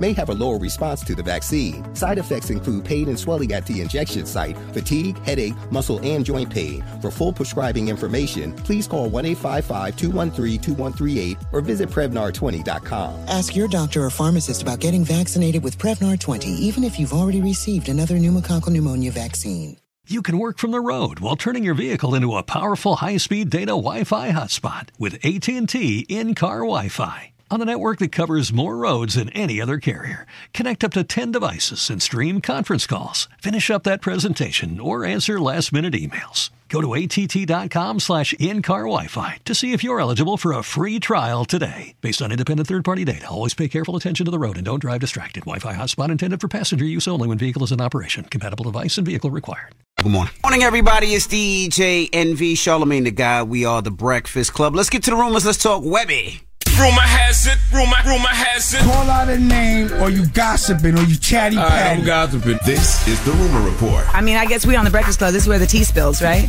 may have a lower response to the vaccine. Side effects include pain and swelling at the injection site, fatigue, headache, muscle, and joint pain. For full prescribing information, please call 1 855 213 2138 or visit Prevnar20.com. Ask your doctor or pharmacist about getting vaccinated with Prevnar 20, even if you've already received another pneumococcal pneumonia vaccine. You can work from the road while turning your vehicle into a powerful high-speed data Wi-Fi hotspot with AT&T in-car Wi-Fi. On a network that covers more roads than any other carrier. Connect up to 10 devices and stream conference calls. Finish up that presentation or answer last minute emails. Go to att.com slash in-car Wi-Fi to see if you're eligible for a free trial today. Based on independent third-party data, always pay careful attention to the road and don't drive distracted. Wi-Fi hotspot intended for passenger use only when vehicle is in operation. Compatible device and vehicle required. Good morning. Morning, everybody. It's DJ Envy Charlamagne tha God. We are the Breakfast Club. Let's get to the rumors. Let's talk Webby. Rumor has it, rumor, rumor has it. Call out a name or you gossiping or you chatty patty. gossiping. This is the Rumor Report I mean, I guess we on the Breakfast Club. This is where the tea spills, right?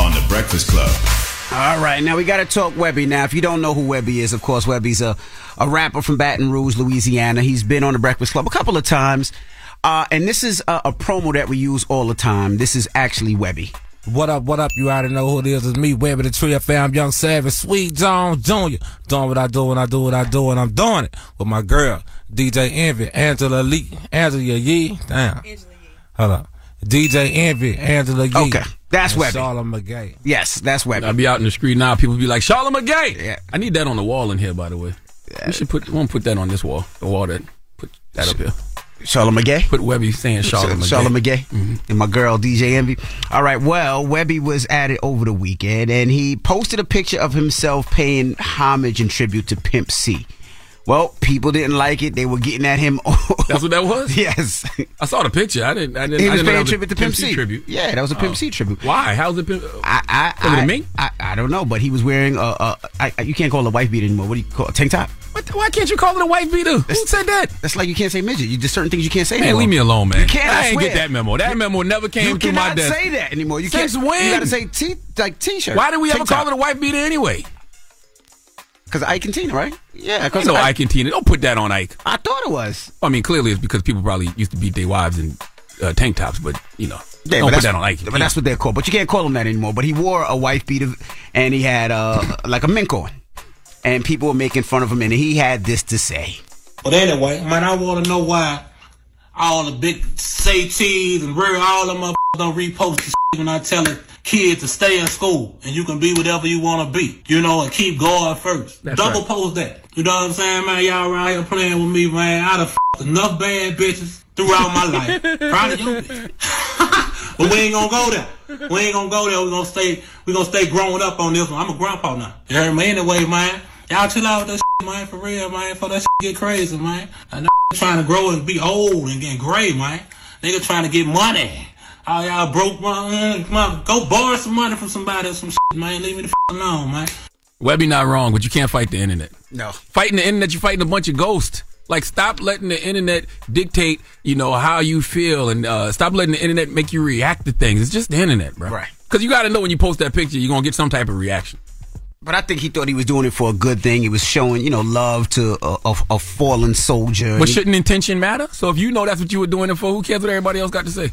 on the Breakfast Club. All right, now we got to talk Webby. Now, if you don't know who Webby is, of course, Webby's a, a rapper from Baton Rouge, Louisiana. He's been on the Breakfast Club a couple of times. Uh, and this is a, a promo that we use all the time. This is actually Webby. What up, what up? You already know who it is. It's me, Webby the Tree FM, Young Savage, Sweet John Jr. Doing what I do when I do what I do, and I'm doing it with my girl, DJ Envy, Angela Lee. Angela Yee. Damn. Hold up. DJ Envy, Angela Yee. Okay, that's and Webby. Charlotte McGay. Yes, that's Webby. I'll be out in the street now. People be like, Charlotte McGay. Yeah. I need that on the wall in here, by the way. We should put. We want to put that on this wall. The wall that put that up here. Charlotte McGay. Put Webby saying Charlotte McGay. Charlotte McGay mm-hmm. and my girl DJ Envy. All right, well, Webby was at it over the weekend and he posted a picture of himself paying homage and tribute to Pimp C. Well, people didn't like it. They were getting at him. <laughs> That's what that was. yes, I saw the picture. I didn't. I didn't. he I was didn't paying tribute to Pimp C. tribute. Yeah, that was a Pimp Oh. C tribute. Why? How's it? Pimp? I I I, a? I, I don't know, but he was wearing a, a I, I- you can't call it a wife beater anymore. What do you call it? A tank top? Why can't you call it a white beater? Who said that? That's like you can't say midget. You just certain things you can't say. Man, anymore. leave me alone, man. You can't. I I ain't swear. get that memo. That memo never came You through my cannot desk. say that anymore. You Since can't. when? You gotta say t like t-shirt. Why did we ever call it a white beater anyway? Because Ike and Tina, right? Yeah, because no Ike and Tina. Don't put that on Ike. I thought it was. I mean, clearly it's because people probably used to beat their wives in uh, tank tops, but you know, Yeah, don't put that's- that on Ike. But that's what they're called. But you can't call him that anymore. But he wore a wife beater and he had uh like a mink on, and people were making fun of him. And he had this to say. But anyway, man, I want to know why all the big say cheese and real all them motherfuckers don't repost the shit when I tell a kid to stay in school and you can be whatever you want to be, you know, and keep going first. That's Double right. post that. You know what I'm saying, man? Y'all around here playing with me, man. I done f***ed enough bad bitches throughout my life. Probably your bitch. but we ain't gonna go there. We ain't gonna go there. We gonna stay. We gonna stay growing up on this one. I'm a grandpa now. You heard me anyway, man. Y'all chill out with that shit, man. For real, man. For that shit get crazy, man. I know trying to grow and be old and get gray, man. Nigga trying to get money. All y'all broke, man. Come on, go borrow some money from somebody or some shit, man. Leave me the f- alone, man. Webby not wrong, but you can't fight the internet. No. Fighting the internet, you're fighting a bunch of ghosts. Like, stop letting the internet dictate, you know, how you feel, and uh, stop letting the internet make you react to things. It's just the internet, bro. Right. Because you got to know when you post that picture, you're gonna get some type of reaction. But I think he thought he was doing it for a good thing. He was showing, you know, love to a, a, a fallen soldier. But shouldn't intention matter? So if you know that's what you were doing it for, who cares what everybody else got to say?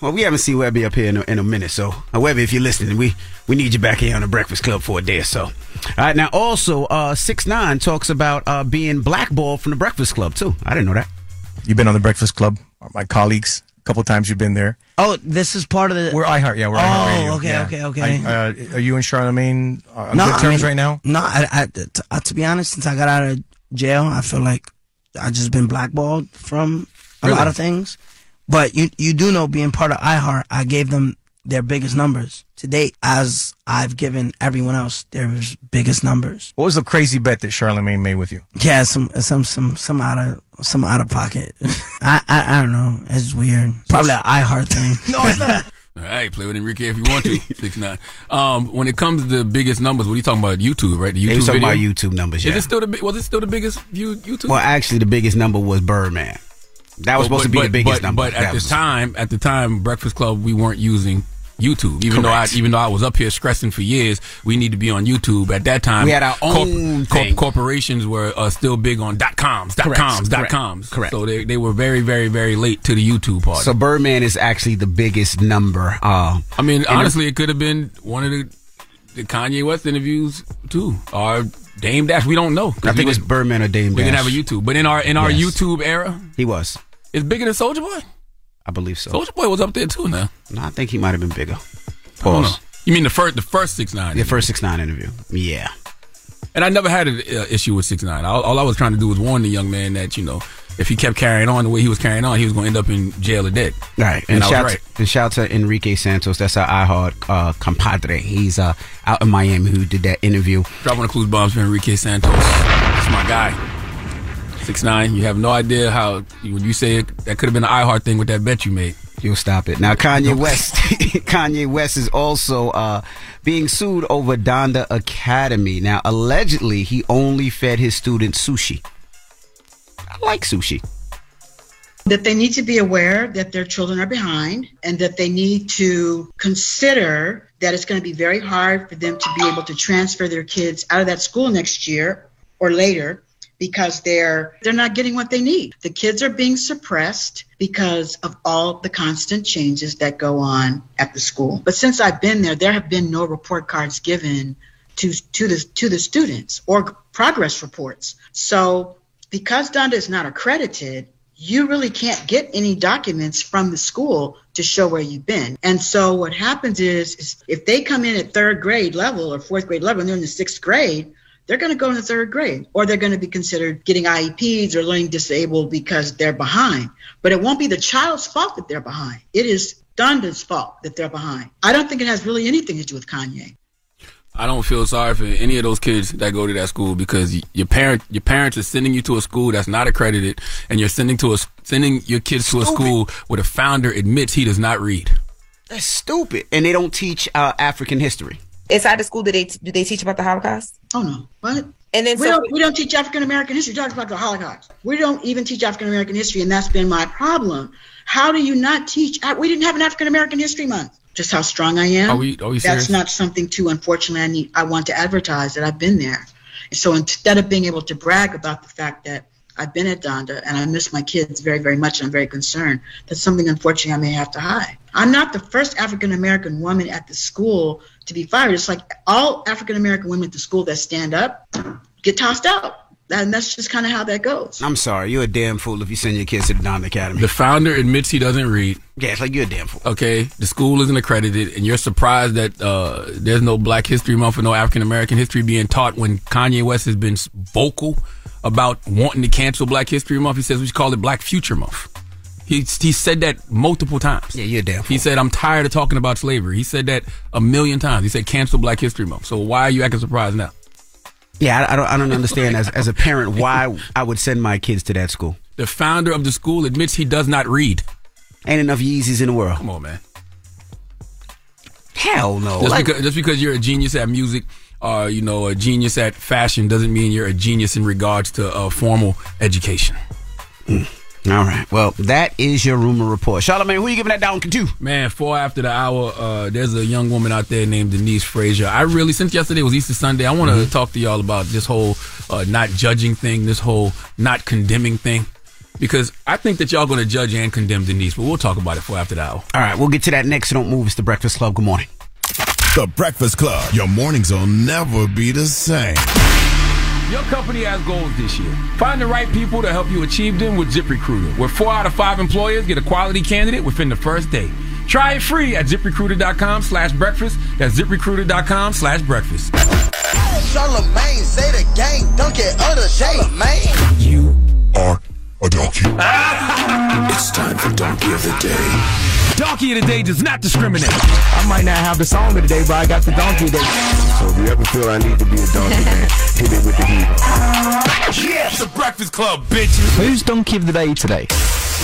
Well, we haven't seen Webby up here in a, in a minute, so uh, Webby, if you're listening, we we need you back here on the Breakfast Club for a day or so. All right, now also uh, six nine talks about uh, being blackballed from the Breakfast Club too. I didn't know that. You've been on the Breakfast Club, my colleagues. A couple times you've been there. Oh, this is part of the. We're iHeart, yeah. We're Oh, iHeartRadio. okay, yeah. okay, okay. I- uh, are you and Charlemagne uh, on No, good I terms mean, right now? No, I, I, t- uh, to be honest, since I got out of jail, I feel like I just been blackballed from a Really? lot of things. But you you do know, being part of iHeart, I gave them their biggest numbers to date, as I've given everyone else their biggest numbers. What was the crazy bet that Charlemagne made with you? Yeah, some some some some out of some out of pocket. <laughs> I, I I don't know. It's weird. Probably an iHeart thing. <laughs> no, it's not. All right, play with Enrique if you want to. <laughs> Six nine. Um, when it comes to the biggest numbers, what are you talking about? YouTube, right? The YouTube They talking video? about YouTube numbers. Yeah. Is it still the was it still the biggest viewed YouTube? Well, actually, the biggest number was Birdman. That was But- supposed to be but- the biggest but, number. But at the time, at the time, Breakfast Club, we weren't using YouTube. Even though I, even though I was up here stressing for years, we need to be on YouTube. At that time, We had our own thing. corporations were uh, still big on dot coms, dot Correct, coms, dot correct, coms. correct. So they they were very, very, very late to the YouTube part. So Birdman is actually the biggest number. Uh, I mean, the- honestly, it could have been one of the, the Kanye West interviews too, or Dame Dash. We don't know. I think it's Birdman or Dame Dash. We didn't have a YouTube, but in our in our Yes. YouTube era, He was. it's bigger than Soldier Boy. I believe so. Soldier Boy was up there too. Now, No, I think he might have been bigger. Pause. You mean the first the first six nine? The first six nine interview. Yeah. And I never had an uh, issue with six nine. All, all I was trying to do was warn the young man that you know if he kept carrying on the way he was carrying on, he was going to end up in jail or dead. Right. And, And, shout, right. and shout to Enrique Santos. That's our iHeart uh, compadre. He's uh, out in Miami who did that interview. Dropping the clues bombs for Enrique Santos. That's my guy. Six nine. You have no idea how when you say it, that could have been an iHeart thing with that bet you made. You'll stop it. Now, Kanye West. <laughs> Kanye West is also uh, being sued over Donda Academy. Now, allegedly, he only fed his students sushi. I like sushi. that they need to be aware that their children are behind and that they need to consider that it's going to be very hard for them to be able to transfer their kids out of that school next year or later because they're they're not getting what they need. The kids are being suppressed because of all the constant changes that go on at the school. But since I've been there, there have been no report cards given to to the to the students or progress reports. So because Donda is not accredited, you really can't get any documents from the school to show where you've been. And so what happens is, is if they come in at third grade level or fourth grade level and they're in the sixth grade, they're going to go in the third grade or they're going to be considered getting IEPs or learning disabled because they're behind. But it won't be the child's fault that they're behind. It is Donda's fault that they're behind. I don't think it has really anything to do with Kanye. I don't feel sorry for any of those kids that go to that school because your parent your parents are sending you to a school that's not accredited, and you're sending to a s- sending your kids to a school where the founder admits he does not read. That's stupid. And they don't teach uh, African history. Inside the school, do they do they teach about the Holocaust? Oh no, what? And then we so don't we don't teach African American history. Talk about the Holocaust. We don't even teach African American history, and that's been my problem. How do you not teach? We didn't have an African American history month. Just how strong I am. Are we- are we serious? That's not something too. Unfortunately, I need. I want to advertise that I've been there. So instead of being able to brag about the fact that I've been at Donda and I miss my kids very, very much, and I'm very concerned. that something unfortunately I may have to hide. I'm not the first African American woman at the school to be fired. It's like all African American women at the school that stand up get tossed out. And that's just kind of how that goes. I'm sorry. You're a damn fool if you send your kids to the Donda Academy. The founder admits he doesn't read. Yeah, it's like you're a damn fool. Okay, the school isn't accredited, and you're surprised that uh, there's no Black History Month or no African American history being taught when Kanye West has been vocal about wanting to cancel Black History Month. He says we should call it Black Future Month. He he said that multiple times. Yeah, you're damn. He said I'm tired of talking about slavery. He said that a million times. He said cancel Black History Month. So why are you acting surprised now? Yeah, I, I don't. I don't understand as as a parent why I would send my kids to that school. The founder of the school admits he does not read. Ain't enough Yeezys in the world. Come on, man. Hell no. Just, Like- because, just because you're a genius at music or you know a genius at fashion doesn't mean you're a genius in regards to uh, formal education. All right. Well, that is your rumor report. Charlamagne, who you giving that down to? Man, four after the hour, uh, there's a young woman out there named Denise Frazier. I really, since yesterday was Easter Sunday, I want to Mhm. talk to y'all about this whole uh, not judging thing, this whole not condemning thing, because I think that y'all going to judge and condemn Denise, but we'll talk about it four after the hour. All right, we'll get to that next. So don't move. It's the Breakfast Club. Good morning. The Breakfast Club. Your mornings will never be the same. Your company has goals this year. Find the right people to help you achieve them with ZipRecruiter, where four out of five employers get a quality candidate within the first day. Try it free at ziprecruiter.com slash breakfast. That's ziprecruiter.com slash breakfast. Charlamagne, say the gang, don't get other Charlamagne. You are a donkey. <laughs> it's time for Donkey of the Day. Donkey of the Day does not discriminate. I might not have the song of the day, but I got the donkey of the day. So if you ever feel I need to be a donkey, man, hit it with the heat. Yes, the Breakfast Club, bitches. Who's donkey of the day today?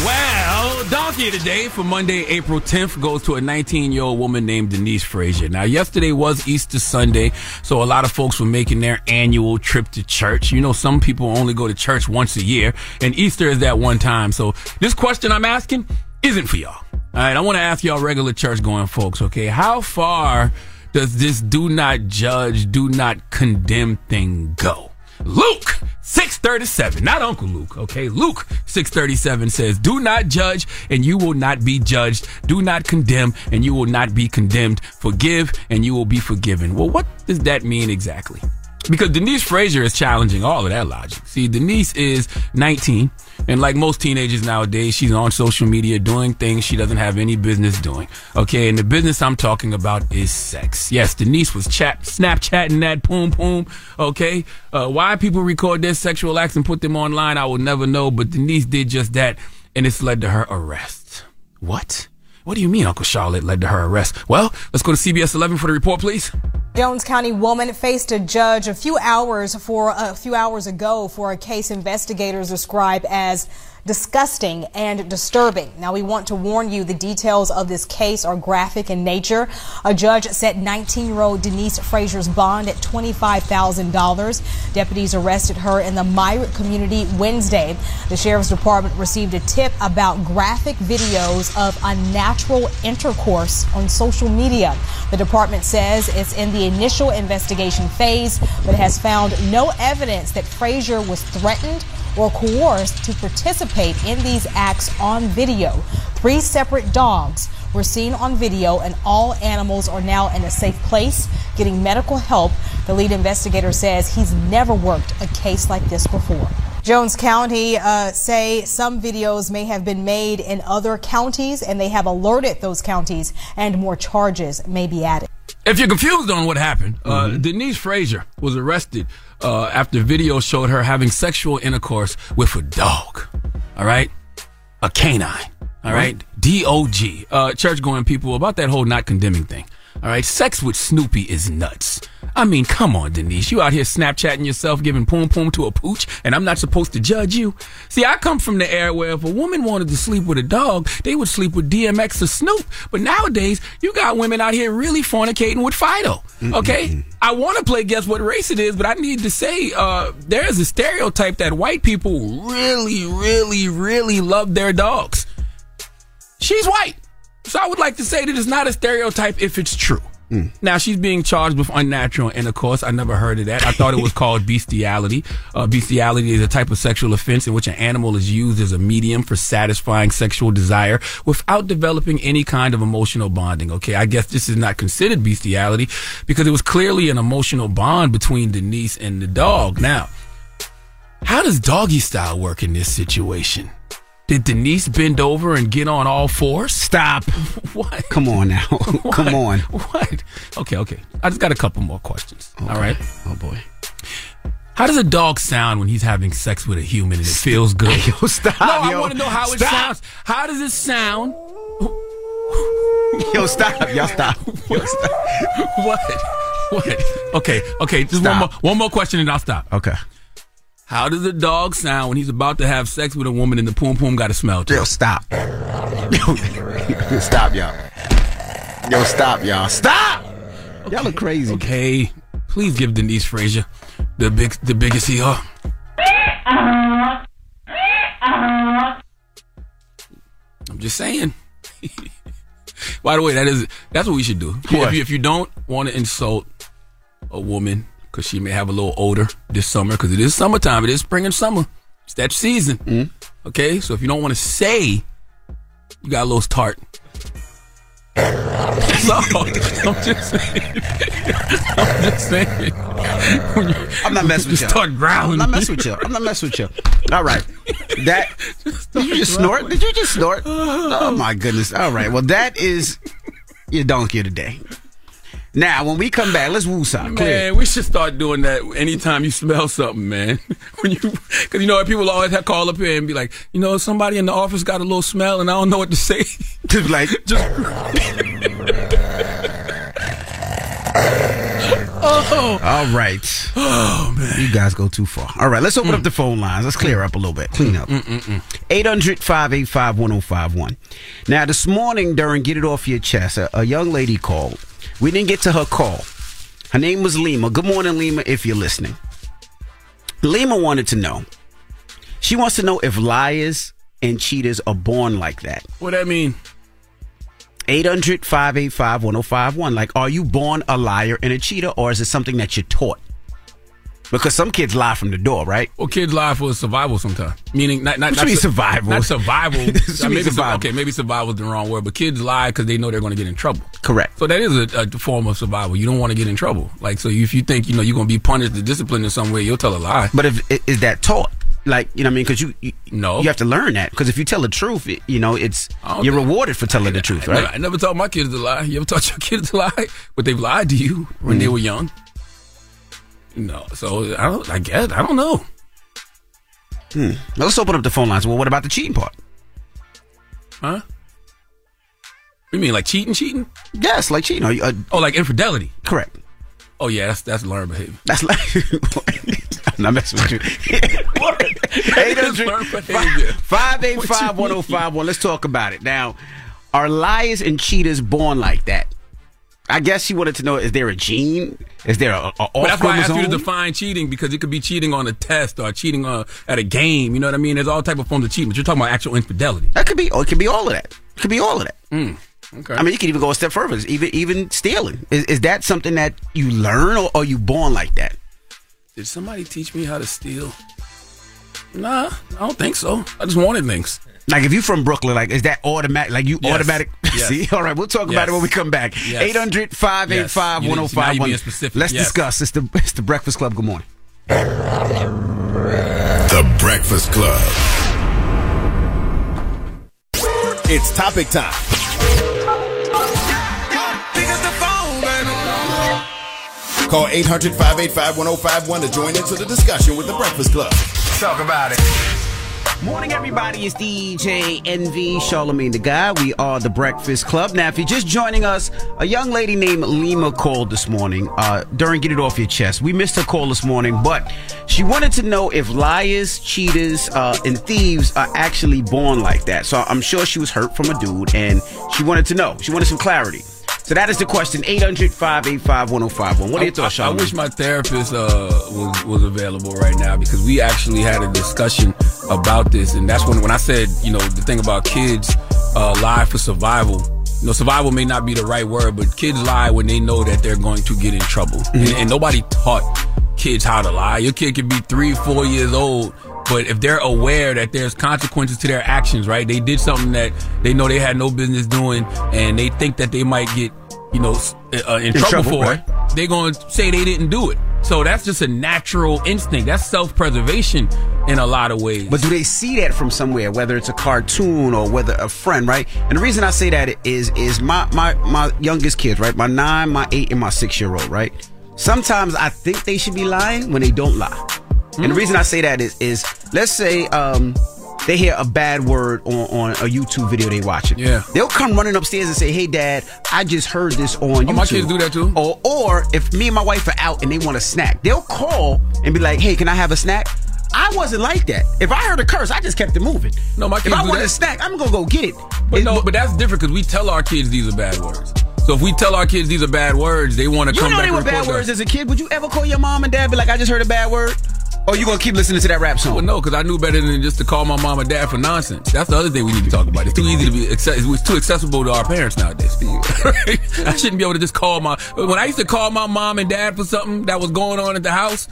Well, Donkey of the Day for Monday, April 10th goes to a 19 year old woman named Denise Frazier. Now, yesterday was Easter Sunday, so a lot of folks were making their annual trip to church. You know, some people only go to church once a year, and Easter is that one time. So, this question I'm asking isn't for y'all. All right, I want to ask y'all regular church going folks, okay? How far does this do not judge, do not condemn thing go? Luke 637, not Uncle Luke, okay? Luke 637 says, Do not judge and you will not be judged. Do not condemn and you will not be condemned. Forgive and you will be forgiven. Well, what does that mean exactly? Because Denise Frazier is challenging all of that logic. See, Denise is 19 And like most teenagers nowadays, she's on social media doing things she doesn't have any business doing. Okay, and the business I'm talking about is sex. Yes, Denise was chat Snapchatting that poom poom. Okay, uh, why people record their sexual acts and put them online, I will never know. But Denise did just that, and it's led to her arrest. What? What do you mean, Uncle Charlotte led to her arrest? Well, let's go to CBS 11 for the report, please. Jones County woman faced a judge a few hours for a few hours ago for a case investigators describe as disgusting and disturbing. Now, we want to warn you the details of this case are graphic in nature. A judge set 19 year old Denise Frazier's bond at $25,000. Deputies arrested her in the Myrick community Wednesday. The sheriff's department received a tip about graphic videos of unnatural intercourse on social media. The department says it's in the initial investigation phase, but has found no evidence that Frazier was threatened or coerced to participate in these acts on video. Three separate dogs were seen on video, and all animals are now in a safe place getting medical help. The lead investigator says he's never worked a case like this before. Jones County uh, say some videos may have been made in other counties, and they have alerted those counties, and more charges may be added. If you're confused on what happened, uh, Denise Frazier was arrested uh, after video showed her having sexual intercourse with a dog. All right, a canine. All right, D O G. Uh, church going people about that whole not condemning thing. All right, sex with Snoopy is nuts. I mean, come on, Denise. You out here Snapchatting yourself, giving poom poom to a pooch, and I'm not supposed to judge you. See, I come from the era where if a woman wanted to sleep with a dog, they would sleep with DMX or Snoop. But nowadays, you got women out here really fornicating with Fido. Okay? I want to play guess what race it is, but I need to say uh, there's a stereotype that white people really, really, really love their dogs. She's white. So I would like to say that it's not a stereotype if it's true. Now she's being charged with unnatural intercourse. I never heard of that. I thought it was <laughs> called bestiality. Uh, bestiality is a type of sexual offense in which an animal is used as a medium for satisfying sexual desire without developing any kind of emotional bonding. Okay, I guess this is not considered bestiality because it was clearly an emotional bond between Denise and the dog. Now, how does doggy style work in this situation? Did Denise bend over and get on all fours? Stop. <laughs> What? Come on now. <laughs> Come on. What? Okay, okay. I just got a couple more questions. All right. Oh boy. How does a dog sound when he's having sex with a human and it feels good? <laughs> Yo, stop. No, I want to know how it sounds. How does it sound? Yo, stop. Y'all stop. Yo, stop. What? What? Okay, okay. Just one more, one more question and I'll stop. Okay. How does a dog sound when he's about to have sex with a woman and the poom poom got a smell to Yo, stop. Yo, <laughs> stop, y'all. Yo, stop, y'all. Stop. Y'all look crazy. Okay, please give Denise Frazier the big, the biggest ER. I'm just saying. <laughs> By the way, that is that's what we should do. If you, if you don't want to insult a woman because she may have a little odor this summer, because it is summertime, it is spring and summer, it's that season. Mm-hmm. Okay, so if you don't want to say you got a little tart. <laughs> All. <laughs> I'm just saying. <laughs> I'm just saying. I'm not messing with you. Start growling. I'm not messing with you. I'm not messing with you. All right. That did you just snort? Did you just snort? Oh my goodness. All right. Well, that is your donkey of the day. Now, when we come back, let's woo something. Man, we should start doing that anytime you smell something, man. <laughs> When you, because you know people always have call up here and be like, you know, somebody in the office got a little smell and I don't know what to say. <laughs> Just like, <laughs> just. oh, All right. oh man. You guys go too far. All right, let's open up mm. the phone lines. Let's clear up a little bit. Clean up. Mm, mm, 800 585 1051. Now, this morning during Get It Off Your Chest, a, a young lady called. We didn't get to her call. Her name was Lima. Good morning, Lima, if you're listening. Lima wanted to know. She wants to know if liars and cheaters are born like that. What that mean? 800 585 1051. Like, are you born a liar and a cheater, or is it something that you're taught? Because some kids lie from the door, right? Well, kids lie for survival sometimes. Meaning, not not, What not mean su- survival? Not survival. <laughs> Uh, mean maybe survival? okay, maybe survival is the wrong word, but kids lie because they know they're going to get in trouble. Correct. So that is a, a form of survival. You don't want to get in trouble. Like, so if you think you know you're going to be punished or disciplined in some way, you'll tell a lie. But if i- is that taught? Like you know what I mean? Because you, you no you have to learn that. Because if you tell the truth, it, you know it's you're rewarded for telling the truth, I, right? never, I never taught my kids to lie. You ever <laughs> taught your kids to lie? But they've lied to you when they Mm. were young. No, so I don't. I guess I don't know. Hmm. Now let's open up the phone lines. Well, what about the cheating part? Huh? You mean like cheating, cheating? Yes, like cheating. You, uh, oh, like infidelity. Correct. Oh yeah, that's that's learned behavior. That's like <laughs> I'm not messing with you. 800 585 1051. Let's talk about it. Now, are liars and cheaters born like that? I guess she wanted to know is there a gene? Is there a, a But that's why I asked you to define cheating because it could be cheating on a test or cheating on, at a game. You know what I mean? There's all type of forms of cheating, but you're talking about actual infidelity. That could be. Oh, it could be all of that. It could be all of that. Mm, okay. I mean, you could even go a step further. Even even stealing. Is, is that something that you learn, or are you born like that? Did somebody teach me how to steal? Nah, I don't think so. I just wanted things. Like if you're from Brooklyn, like is that automatic? Like you Yes. automatic? <laughs> Yes. See, all right, we'll talk about it when we come back. Yes. 800 585 Yes. You didn't- now you're 1051. Let's Yes. discuss. It's the it's the Breakfast Club. Good morning. The Breakfast Club. It's topic time. Call 800 585 1051 to join into the discussion with The Breakfast Club. Talk about it. Morning, everybody. It's DJ Envy Charlamagne tha God. We are the Breakfast Club. Now, if you're just joining us, a young lady named Lima called this morning uh, during Get It Off Your Chest. We missed her call this morning, but she wanted to know if liars, cheaters, uh, and thieves are actually born like that. So I'm sure she was hurt from a dude, and she wanted to know. She wanted some clarity. So that is the question 800 585 1051. What are your thoughts, I, I wish my therapist uh, was was available right now because we actually had a discussion about this, and that's when when I said you know the thing about kids uh, lie for survival. You know, survival may not be the right word, but kids lie when they know that they're going to get in trouble, and, and nobody taught kids how to lie. Your kid could be three, four years old. But if they're aware that there's consequences to their actions, right? They did something that they know they had no business doing, and they think that they might get, you know, uh, in, In trouble, trouble, for right. it they're going to say they didn't do it. So that's just a natural instinct. That's self preservation in a lot of ways. But do they see that from somewhere, whether it's a cartoon or whether a friend, right? And the reason I say that is is my my my youngest kids, right? My nine, my eight, and my six year old, right? Sometimes I think they should be lying when they don't lie. And the reason I say that is is let's say um they hear a bad word on, on a YouTube video they watching. Yeah. They'll come running upstairs and say, Hey dad, I just heard this on YouTube. Oh, my kids do that too. Or or if me and my wife are out and they want a snack, they'll call and be like, Hey, can I have a snack? I wasn't like that. If I heard a curse, I just kept it moving. No, my If kids I do wanted that. a snack, I'm gonna go get it. But no, but that's different because we tell our kids these are bad words. So if we tell our kids these are bad words, they want to come. You know back they were bad words us. as a kid. Would you ever call your mom and dad be like, I just heard a bad word? Or you gonna keep listening to that rap song? Well, no, because I knew better than just to call my mom and dad for nonsense. That's the other thing we need to talk about. It's too easy to be. acce- It's too accessible to our parents nowadays. <laughs> I shouldn't be able to just call my. When I used to call my mom and dad for something that was going on at the house,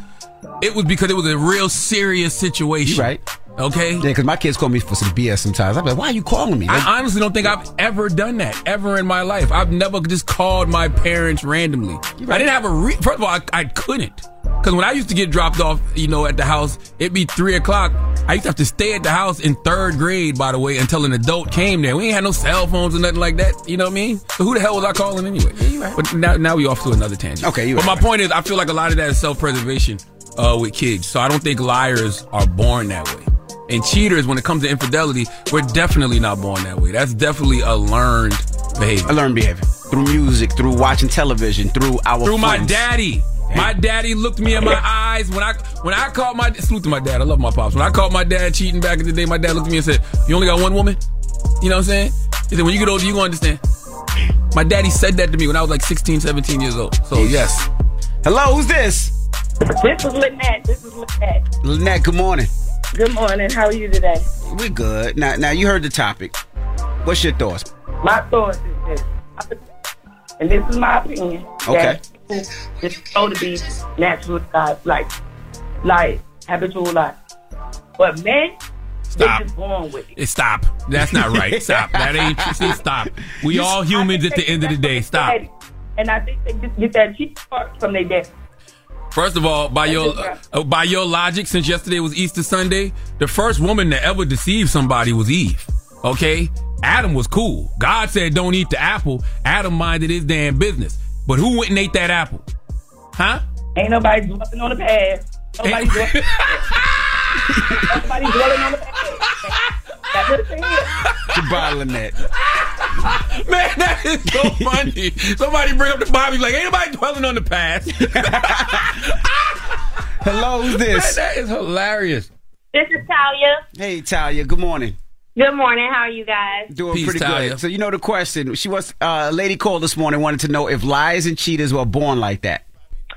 it was because it was a real serious situation. You right. Okay. Yeah, because my kids call me for some BS sometimes. I'm like, why are you calling me? I honestly don't think I've ever done that ever in my life. I've never just called my parents randomly. I didn't have a re- first of all, I, I couldn't because when I used to get dropped off, you know, at the house, it'd be three o'clock. I used to have to stay at the house in third grade, by the way, until an adult came there. We ain't had no cell phones or nothing like that. You know what I mean? So who the hell was I calling anyway? But now, now we off to another tangent. Okay, you But right, my point is, I feel like a lot of that is self preservation uh, with kids. So I don't think liars are born that way. And cheaters, when it comes to infidelity, we're definitely not born that way. That's definitely a learned behavior. I learned behavior through music, through watching television, through our Through my daddy. My daddy looked me in my eyes when I when I caught my salute to my dad. I love my pops. When I caught my dad cheating back in the day, my dad looked at me and said, "You only got one woman." You know what I'm saying? He said, "When you get older, you gonna understand." My daddy said that to me when I was like 16, 17 years old. So yes. Hello, who's this? This is Lynette. This is Lynette. Lynette, good morning. Good morning. How are you today? We're good. Now, now you heard the topic. What's your thoughts? My thoughts is this, and this is my opinion. Okay. That It's supposed to be natural life, like, like habitual life. But men, Stop. they just born with it. It stop. That's not right. Stop. That ain't true. See, stop. We all humans at the end of the day. Stop. And I think they just get that cheap part from their dad. First of all, by your uh, by your logic, since yesterday was Easter Sunday, the first woman to ever deceive somebody was Eve. Okay, Adam was cool. God said, "Don't eat the apple." Adam minded his damn business. But who went and ate that apple? Huh? Ain't nobody dwelling on the past. Nobody dwelling. nobody dwelling on the past. That's what it is. bottling that. <laughs> Man, that is so <laughs> funny. Somebody bring up the Bible, like, ain't nobody dwelling on the past. <laughs> Hello, who's this? Man, that is hilarious. This is Talia. Hey, Talia. Good morning. Good morning. How are you guys? Doing Peace, pretty Talia. good. So you know the question. She was uh, a lady called this morning wanted to know if liars and cheaters were born like that.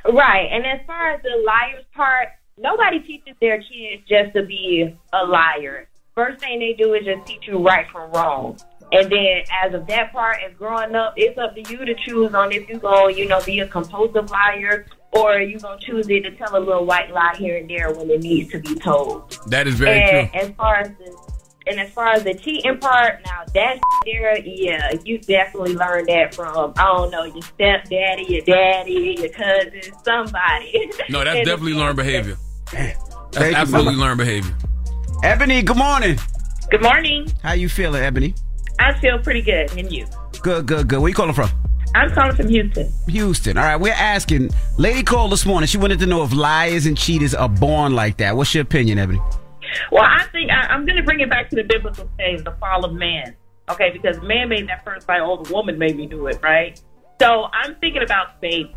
Right. And as far as the liars part, nobody teaches their kids just to be a liar. First thing they do is just teach you right from wrong. And then as of that part, as growing up, it's up to you to choose on if you're going, you know, be a compulsive liar or you're going to choose it to tell a little white lie here and there when it needs to be told. That is very and true. as far as the and as far as the cheating part, now that there, yeah, you definitely learned that from I don't know your stepdaddy, your daddy, your cousin, somebody. No, that's <laughs> definitely learned behavior. That's Thank absolutely brother. learned behavior. Ebony, good morning. Good morning. How you feeling, Ebony? I feel pretty good, and you? Good, good, good. Where you calling from? I'm calling from Houston. Houston. All right, we're asking. Lady called this morning. She wanted to know if liars and cheaters are born like that. What's your opinion, Ebony? Well, I think I, I'm going to bring it back to the biblical stage, the fall of man. Okay, because man made that first lie, oh, the woman made me do it, right? So I'm thinking about faith.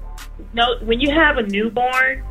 No, when you have a newborn,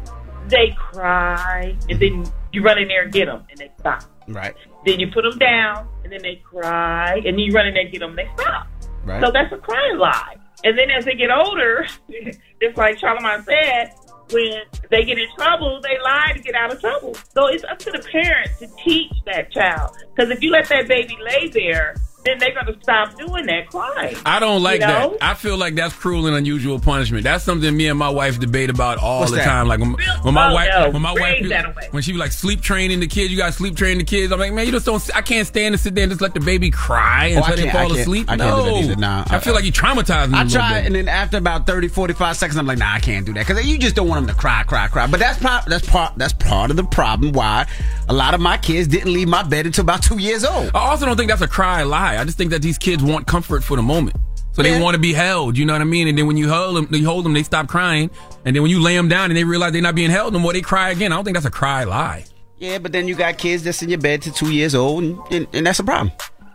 they cry, and then you run in there and get them, and they stop. Right. Then you put them down, and then they cry, and then you run in there and get them, and they stop. Right. So that's a crying lie. And then as they get older, <laughs> just like Charlamagne said, when they get in trouble, they lie to get out of trouble. So it's up to the parent to teach that child. Because if you let that baby lay there, then they're going to stop doing that crying. I don't like You know? that. I feel like that's cruel and unusual punishment. That's something me and my wife debate about all What's the that? time. Like when, when my Oh, wife, no. when my Raise wife, that away. when she be like sleep training the kids, you got to sleep train the kids. I'm like, man, you just don't. I can't stand to sit there and just let the baby cry Oh, until I they can't- I fall asleep. I can't no, do that. Nah, I feel like you traumatized me. I little try, and then after about 30, 45 seconds, I'm like, nah, I can't do that because you just don't want them to cry, cry, cry. But that's part, that's part, that's part of the problem. Why a lot of my kids didn't leave my bed until about two years old. I also don't think that's a cry lie. I just think that these kids want comfort for the moment. So they Yeah. want to be held, you know what I mean? And then when you hold them, you hold them, they stop crying. And then when you lay them down and they realize they're not being held no more, they cry again. I don't think that's a cry lie. Yeah, but then you got kids that's in your bed to two years old, and, and, and that's a problem.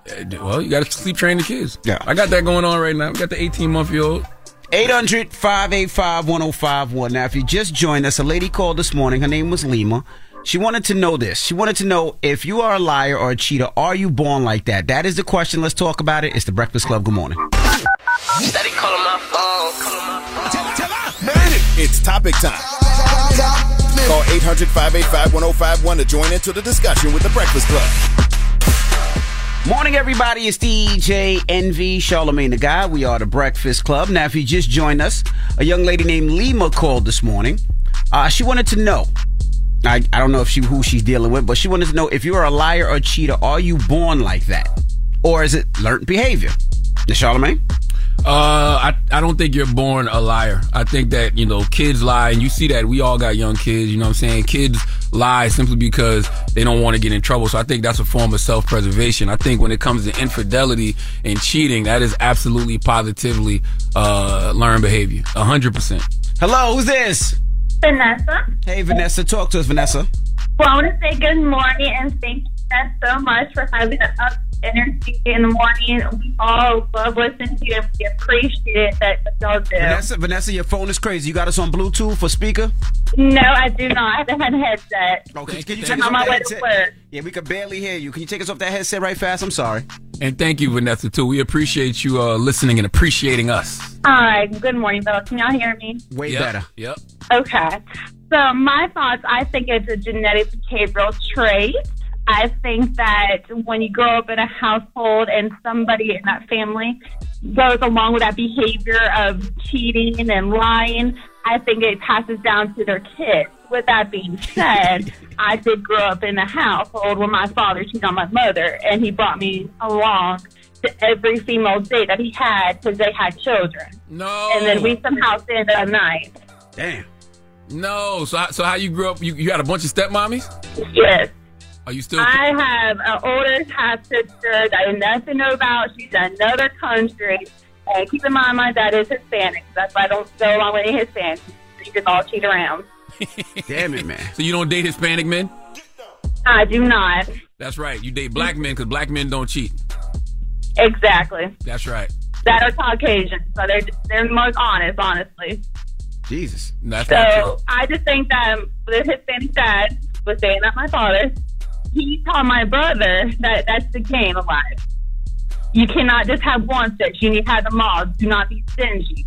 Uh, Well, you got to sleep train the kids. Yeah. I got that going on right now. We got the 18 month year old. 800 585 1051. Now, if you just joined us, a lady called this morning. Her name was Lima. She wanted to know this. She wanted to know if you are a liar or a cheater, are you born like that? That is the question. Let's talk about it. It's the Breakfast Club. Good morning. Steady calling my phone. It's topic time. Call 800 585 1051 to join into the discussion with the Breakfast Club. Morning, everybody. It's DJ Envy Charlamagne tha God. We are the Breakfast Club. Now, if you just joined us, a young lady named Lima called this morning. Uh, she wanted to know. I, I don't know if she who she's dealing with, but she wanted to know if you are a liar or a cheater, are you born like that? Or is it learned behavior? Charlamagne? Uh, I, I don't think you're born a liar. I think that, you know, kids lie, and you see that we all got young kids, you know what I'm saying? Kids lie simply because they don't want to get in trouble. So I think that's a form of self preservation. I think when it comes to infidelity and cheating, that is absolutely positively uh, learned behavior. 100%. Hello, who's this? Vanessa. Hey, Vanessa. Talk to us, Vanessa. Well, I want to say good morning and thank you guys so much for having up energy in the morning. We all love listening to you and we appreciate that y'all do. Vanessa, Vanessa, your phone is crazy. You got us on Bluetooth for speaker? No, I do not. I haven't had a headset. Okay, can you take us off my that headset? Yeah, we could barely hear you. Can you take us off that headset right fast? I'm sorry. And thank you, Vanessa, too. We appreciate you uh, listening and appreciating us. All right. Good morning, Bill. Can y'all hear me? Way Yep, better. Yep. Okay. So my thoughts, I think it's a genetic behavioral trait. I think that when you grow up in a household and somebody in that family goes along with that behavior of cheating and lying, I think it passes down to their kids. With that being said, <laughs> I did grow up in a household where my father cheated on my mother, and he brought me along to every female date that he had because they had children. No. And then we somehow stayed that night. Damn. No. So so how you grew up? You, you had a bunch of stepmommies? Yes. Are you still? I have an older half sister that I nothing know about. She's another country. And keep in mind, my dad is Hispanic. That's why I don't go along with any Hispanics. They just all cheat around. <laughs> Damn it, man. So you don't date Hispanic men? I do not. That's right. You date black men because black men don't cheat. Exactly. That's right. That are Caucasian. So they're, they're the most honest, honestly. Jesus. That's not true. So I just think that the Hispanic dad was saying that my father, he taught my brother that that's the game of life. You cannot just have one sex. You need to have them all. Do not be stingy.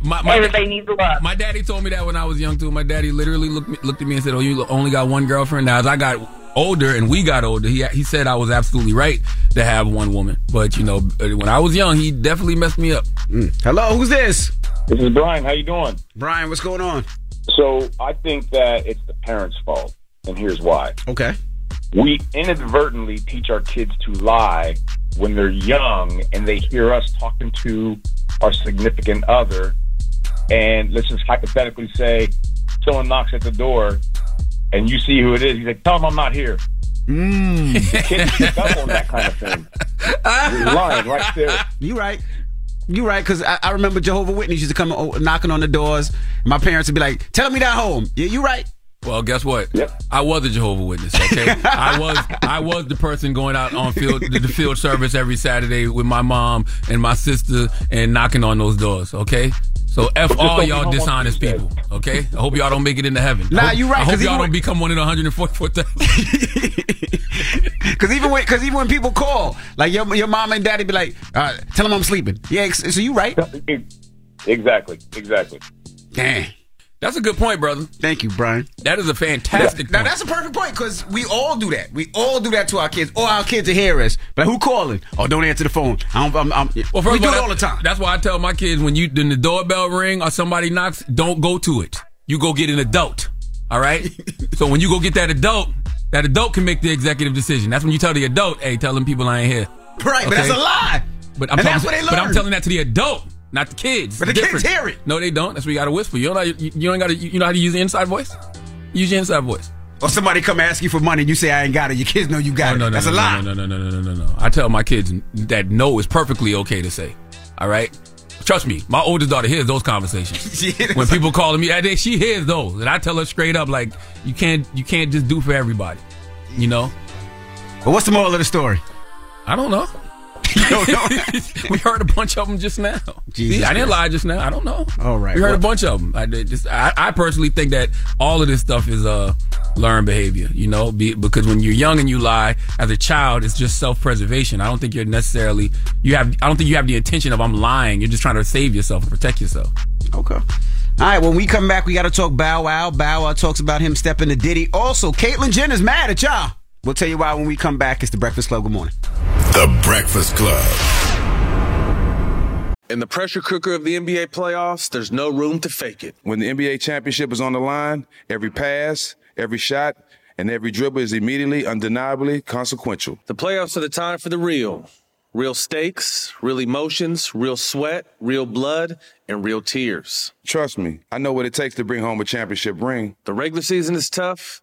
My, my, Everybody needs love. my daddy told me that when I was young too. My daddy literally looked looked at me and said, "Oh, you only got one girlfriend." Now, as I got older and we got older, he he said I was absolutely right to have one woman. But you know, uh, when I was young, he definitely messed me up. Mm. Hello, who's this? This is Brian. How you doing? Brian, what's going on? So I think that it's the parents' fault, and here's why. Okay. We inadvertently teach our kids to lie when they're young, and they hear us talking to our significant other. And let's just hypothetically say someone knocks at the door, and you see who it is. He's like, "Tell them I'm not here." Mm. Kids pick up on that kind of thing. You're lying right there. You right. You right, because I, I remember Jehovah Witnesses used to come knocking on the doors. And my parents would be like, "Tell me that home." Yeah, you right. Well, guess what? I was a Jehovah Witness. Okay, <laughs> I was I was the person going out on field the, the field service every Saturday with my mom and my sister and knocking on those doors. Okay. So f all y'all dishonest people. Okay. I hope y'all don't make it into heaven. Nah, you right, I hope y'all don't become one of the <laughs> 144,000. Because even when, because even when people call, like your your mom and daddy be like, uh, "Tell them I'm sleeping." Yeah, so you right. Exactly. Exactly. Dang. That's a good point, brother. Thank you, Brian. That is a fantastic Now point. that's a perfect point because we all do that. We all do that to our kids, or our kids will hear us. But who calling? Oh, don't answer the phone. I'm, I'm, I'm, Well, first we of do all, it all the time. That's why I tell my kids when you when the doorbell ring or somebody knocks, don't go to it. You go get an adult. All right. <laughs> so when you go get that adult, that adult can make the executive decision. That's when you tell the adult, "Hey, tell them people I ain't here." Right, but that's a lie. But I'm And telling, that's what they but I'm telling that to the adult, not the kids. But the It's kids hear it. No, they don't. That's why you got to whisper. You don't know. You, you don't got to. You know how to use the inside voice. Use your inside voice. Or somebody come ask you for money and you say I ain't got it. Your kids know you got Oh, it. no, no, that's no, a lie. No, no, no, no, no, no, no, no. I tell my kids that no is perfectly okay to say. All right. Trust me, my oldest daughter hears those conversations. <laughs> when people calling me, I think she hears those, and I tell her straight up, like you can't, you can't just do for everybody. You know. But what's the moral of the story? I don't know. <laughs> <laughs> we heard a bunch of them just now. Jesus See, I didn't lie just now. I don't know. All right. We heard well- a bunch of them. I did just, I, I personally think that all of this stuff is uh learned behavior. You know, be, because when you're young and you lie as a child, it's just self preservation. I don't think you're necessarily you have. I don't think you have the intention of I'm lying. You're just trying to save yourself and protect yourself. Okay. All right, when we come back, we got to talk Bow Wow. Bow Wow talks about him stepping to Diddy. Also, Caitlyn Jenner's mad at y'all. We'll tell you why when we come back. It's the Breakfast Club. Good morning. The Breakfast Club. In the pressure cooker of the NBA playoffs, there's no room to fake it. When the NBA championship is on the line, every pass, every shot, and every dribble is immediately, undeniably consequential. The playoffs are the time for the real. Real stakes, real emotions, real sweat, real blood, and real tears. Trust me, I know what it takes to bring home a championship ring. The regular season is tough,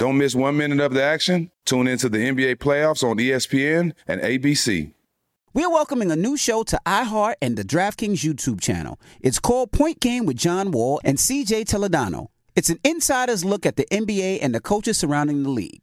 Don't miss one minute of the action. Tune into the NBA playoffs on ESPN and ABC. We are welcoming a new show to iHeart and the DraftKings YouTube channel. It's called Point Game with John Wall and CJ Toledano. It's an insider's look at the NBA and the coaches surrounding the league.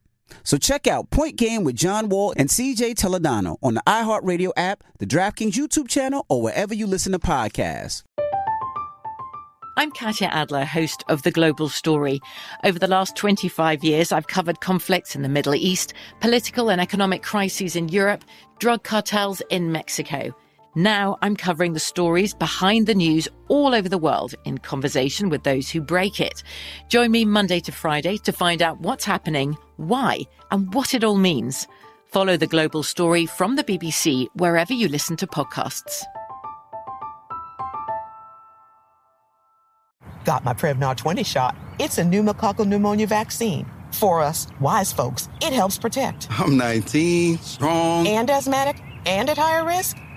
So check out Point Game with John Wall and CJ Toledano on the iHeartRadio app, the DraftKings YouTube channel, or wherever you listen to podcasts. I'm Katya Adler, host of The Global Story. Over the last 25 years, I've covered conflicts in the Middle East, political and economic crises in Europe, drug cartels in Mexico. Now I'm covering the stories behind the news all over the world in conversation with those who break it. Join me Monday to Friday to find out what's happening, why, and what it all means. Follow the global story from the BBC wherever you listen to podcasts. Got my Prevnar 20 shot. It's a pneumococcal pneumonia vaccine. For us, wise folks, it helps protect. I'm 19, strong. And asthmatic and at higher risk?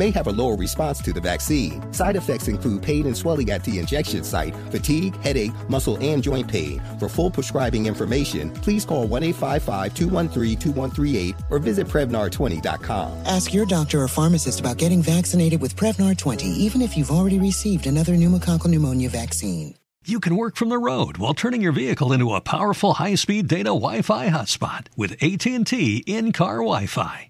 may have a lower response to the vaccine. Side effects include pain and swelling at the injection site, fatigue, headache, muscle, and joint pain. For full prescribing information, please call 1 855 213 2138 or visit Prevnar20.com. Ask your doctor or pharmacist about getting vaccinated with Prevnar 20, even if you've already received another pneumococcal pneumonia vaccine. You can work from the road while turning your vehicle into a powerful high-speed data Wi-Fi hotspot with AT&T in-car Wi-Fi.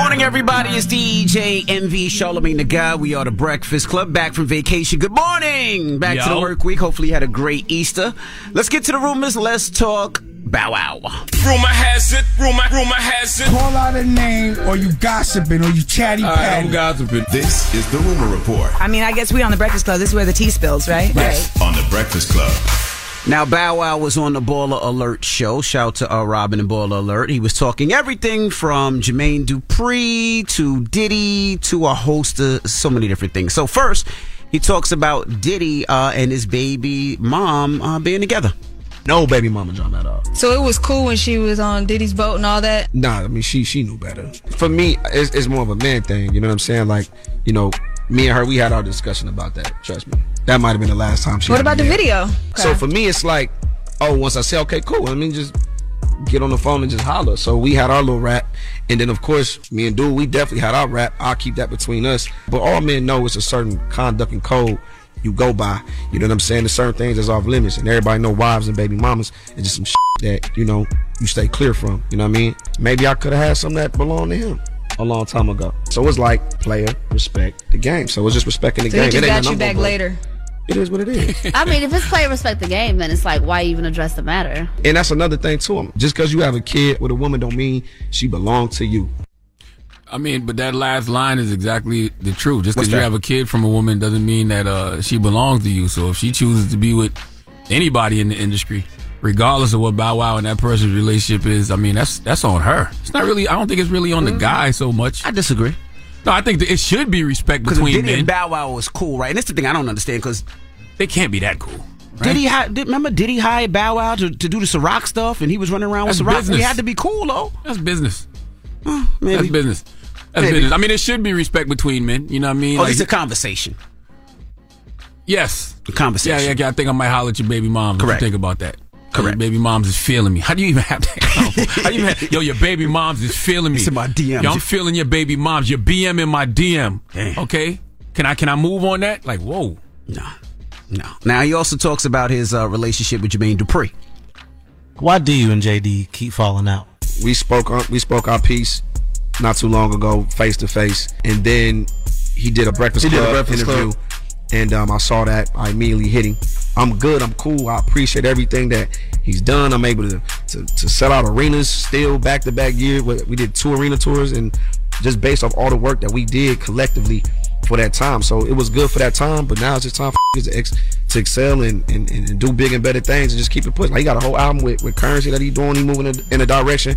Morning, everybody. It's DJ Envy Charlamagne tha God. We are the Breakfast Club back from vacation. Good morning. Back to the work week. Hopefully, you had a great Easter. Let's get to the rumors. Let's talk Bow Wow. Rumor has it, rumor, rumor has it. Call out a name or you gossiping or you chatty patty. gossiping. This is the Rumor Report I mean, I guess we on the Breakfast Club. This is where the tea spills, right? Yes. On the Breakfast Club. Now, Bow Wow was on the Baller Alert show. Shout out to uh, Robin and Baller Alert. He was talking everything from Jermaine Dupri to Diddy to a host of so many different things. So first, he talks about Diddy uh, and his baby mom uh, being together. No baby mama drama at all. So it was cool when she was on Diddy's boat and all that. Nah, I mean she she knew better. For me, it's, it's more of a man thing. You know what I'm saying? Like, you know, me and her, we had our discussion about that. Trust me, that might have been the last time she. What about the there. video? So for me, it's like, oh, once I say okay, cool. I mean, just get on the phone and just holler. So we had our little rap, and then of course, me and Dude, we definitely had our rap. I'll keep that between us. But all men know it's a certain conduct and code you go by. You know what I'm saying? There's certain things that's off limits, and everybody know wives and baby mamas and just some shit that you know you stay clear from. You know what I mean? Maybe I could have had some that belonged to him. A long time ago. So it's like player, respect the game. So it's just respecting the So he game. just It got you back but- later. It is what it is. <laughs> I mean, if it's player respect the game, then it's like, why even address the matter? And that's another thing too. Just because you have a kid with a woman don't mean she belongs to you. I mean, but that last line is exactly the truth. Just because you have a kid from a woman doesn't mean that uh, she belongs to you. So if she chooses to be with anybody in the industry, regardless of what Bow Wow and that person's relationship is, I mean, that's that's on her. It's not really. I don't think it's really on the mm-hmm. guy so much. I disagree. No, I think that it should be respect Because between Diddy men. and Bow Wow was cool, right? And that's the thing I don't understand because they can't be that cool. Did he hi- did, remember? Did he hire Bow Wow to, to do the Ciroc stuff, and he was running around That's with Ciroc? business. He had to be cool, though. That's business. maybe. That's business. That's Maybe. business. I mean, it should be respect between men. You know what I mean? Oh, Like- it's a conversation. Yes. The conversation. Yeah, yeah, yeah. I think I might holler at your baby mom. Correct. If you think about that. Correct. Your baby mom's is feeling me. How do you even have that? <laughs> convo? How do you even have, yo, your baby mom's is feeling me. It's in my DMs. Yo, I'm feeling your baby mom's. Your BM in my DM. Okay. Can I can I move on that? Like, whoa. No. No. Now he also talks about his uh, relationship with Jermaine Dupri. Why do you and JD keep falling out? We spoke on we spoke our piece not too long ago, face to face, and then he did a breakfast He did a Breakfast interview, Club. And um, I saw that. I immediately hit him. I'm good. I'm cool. I appreciate everything that he's done. I'm able to to, to sell out arenas still back to back year. We we did two arena tours, and just based off all the work that we did collectively, for that time. So it was good for that time, but now it's just time for to, ex- to excel and, and, and do big and better things and just keep it pushing. Like he got a whole album with, with currency that he doing. He moving in, in a direction.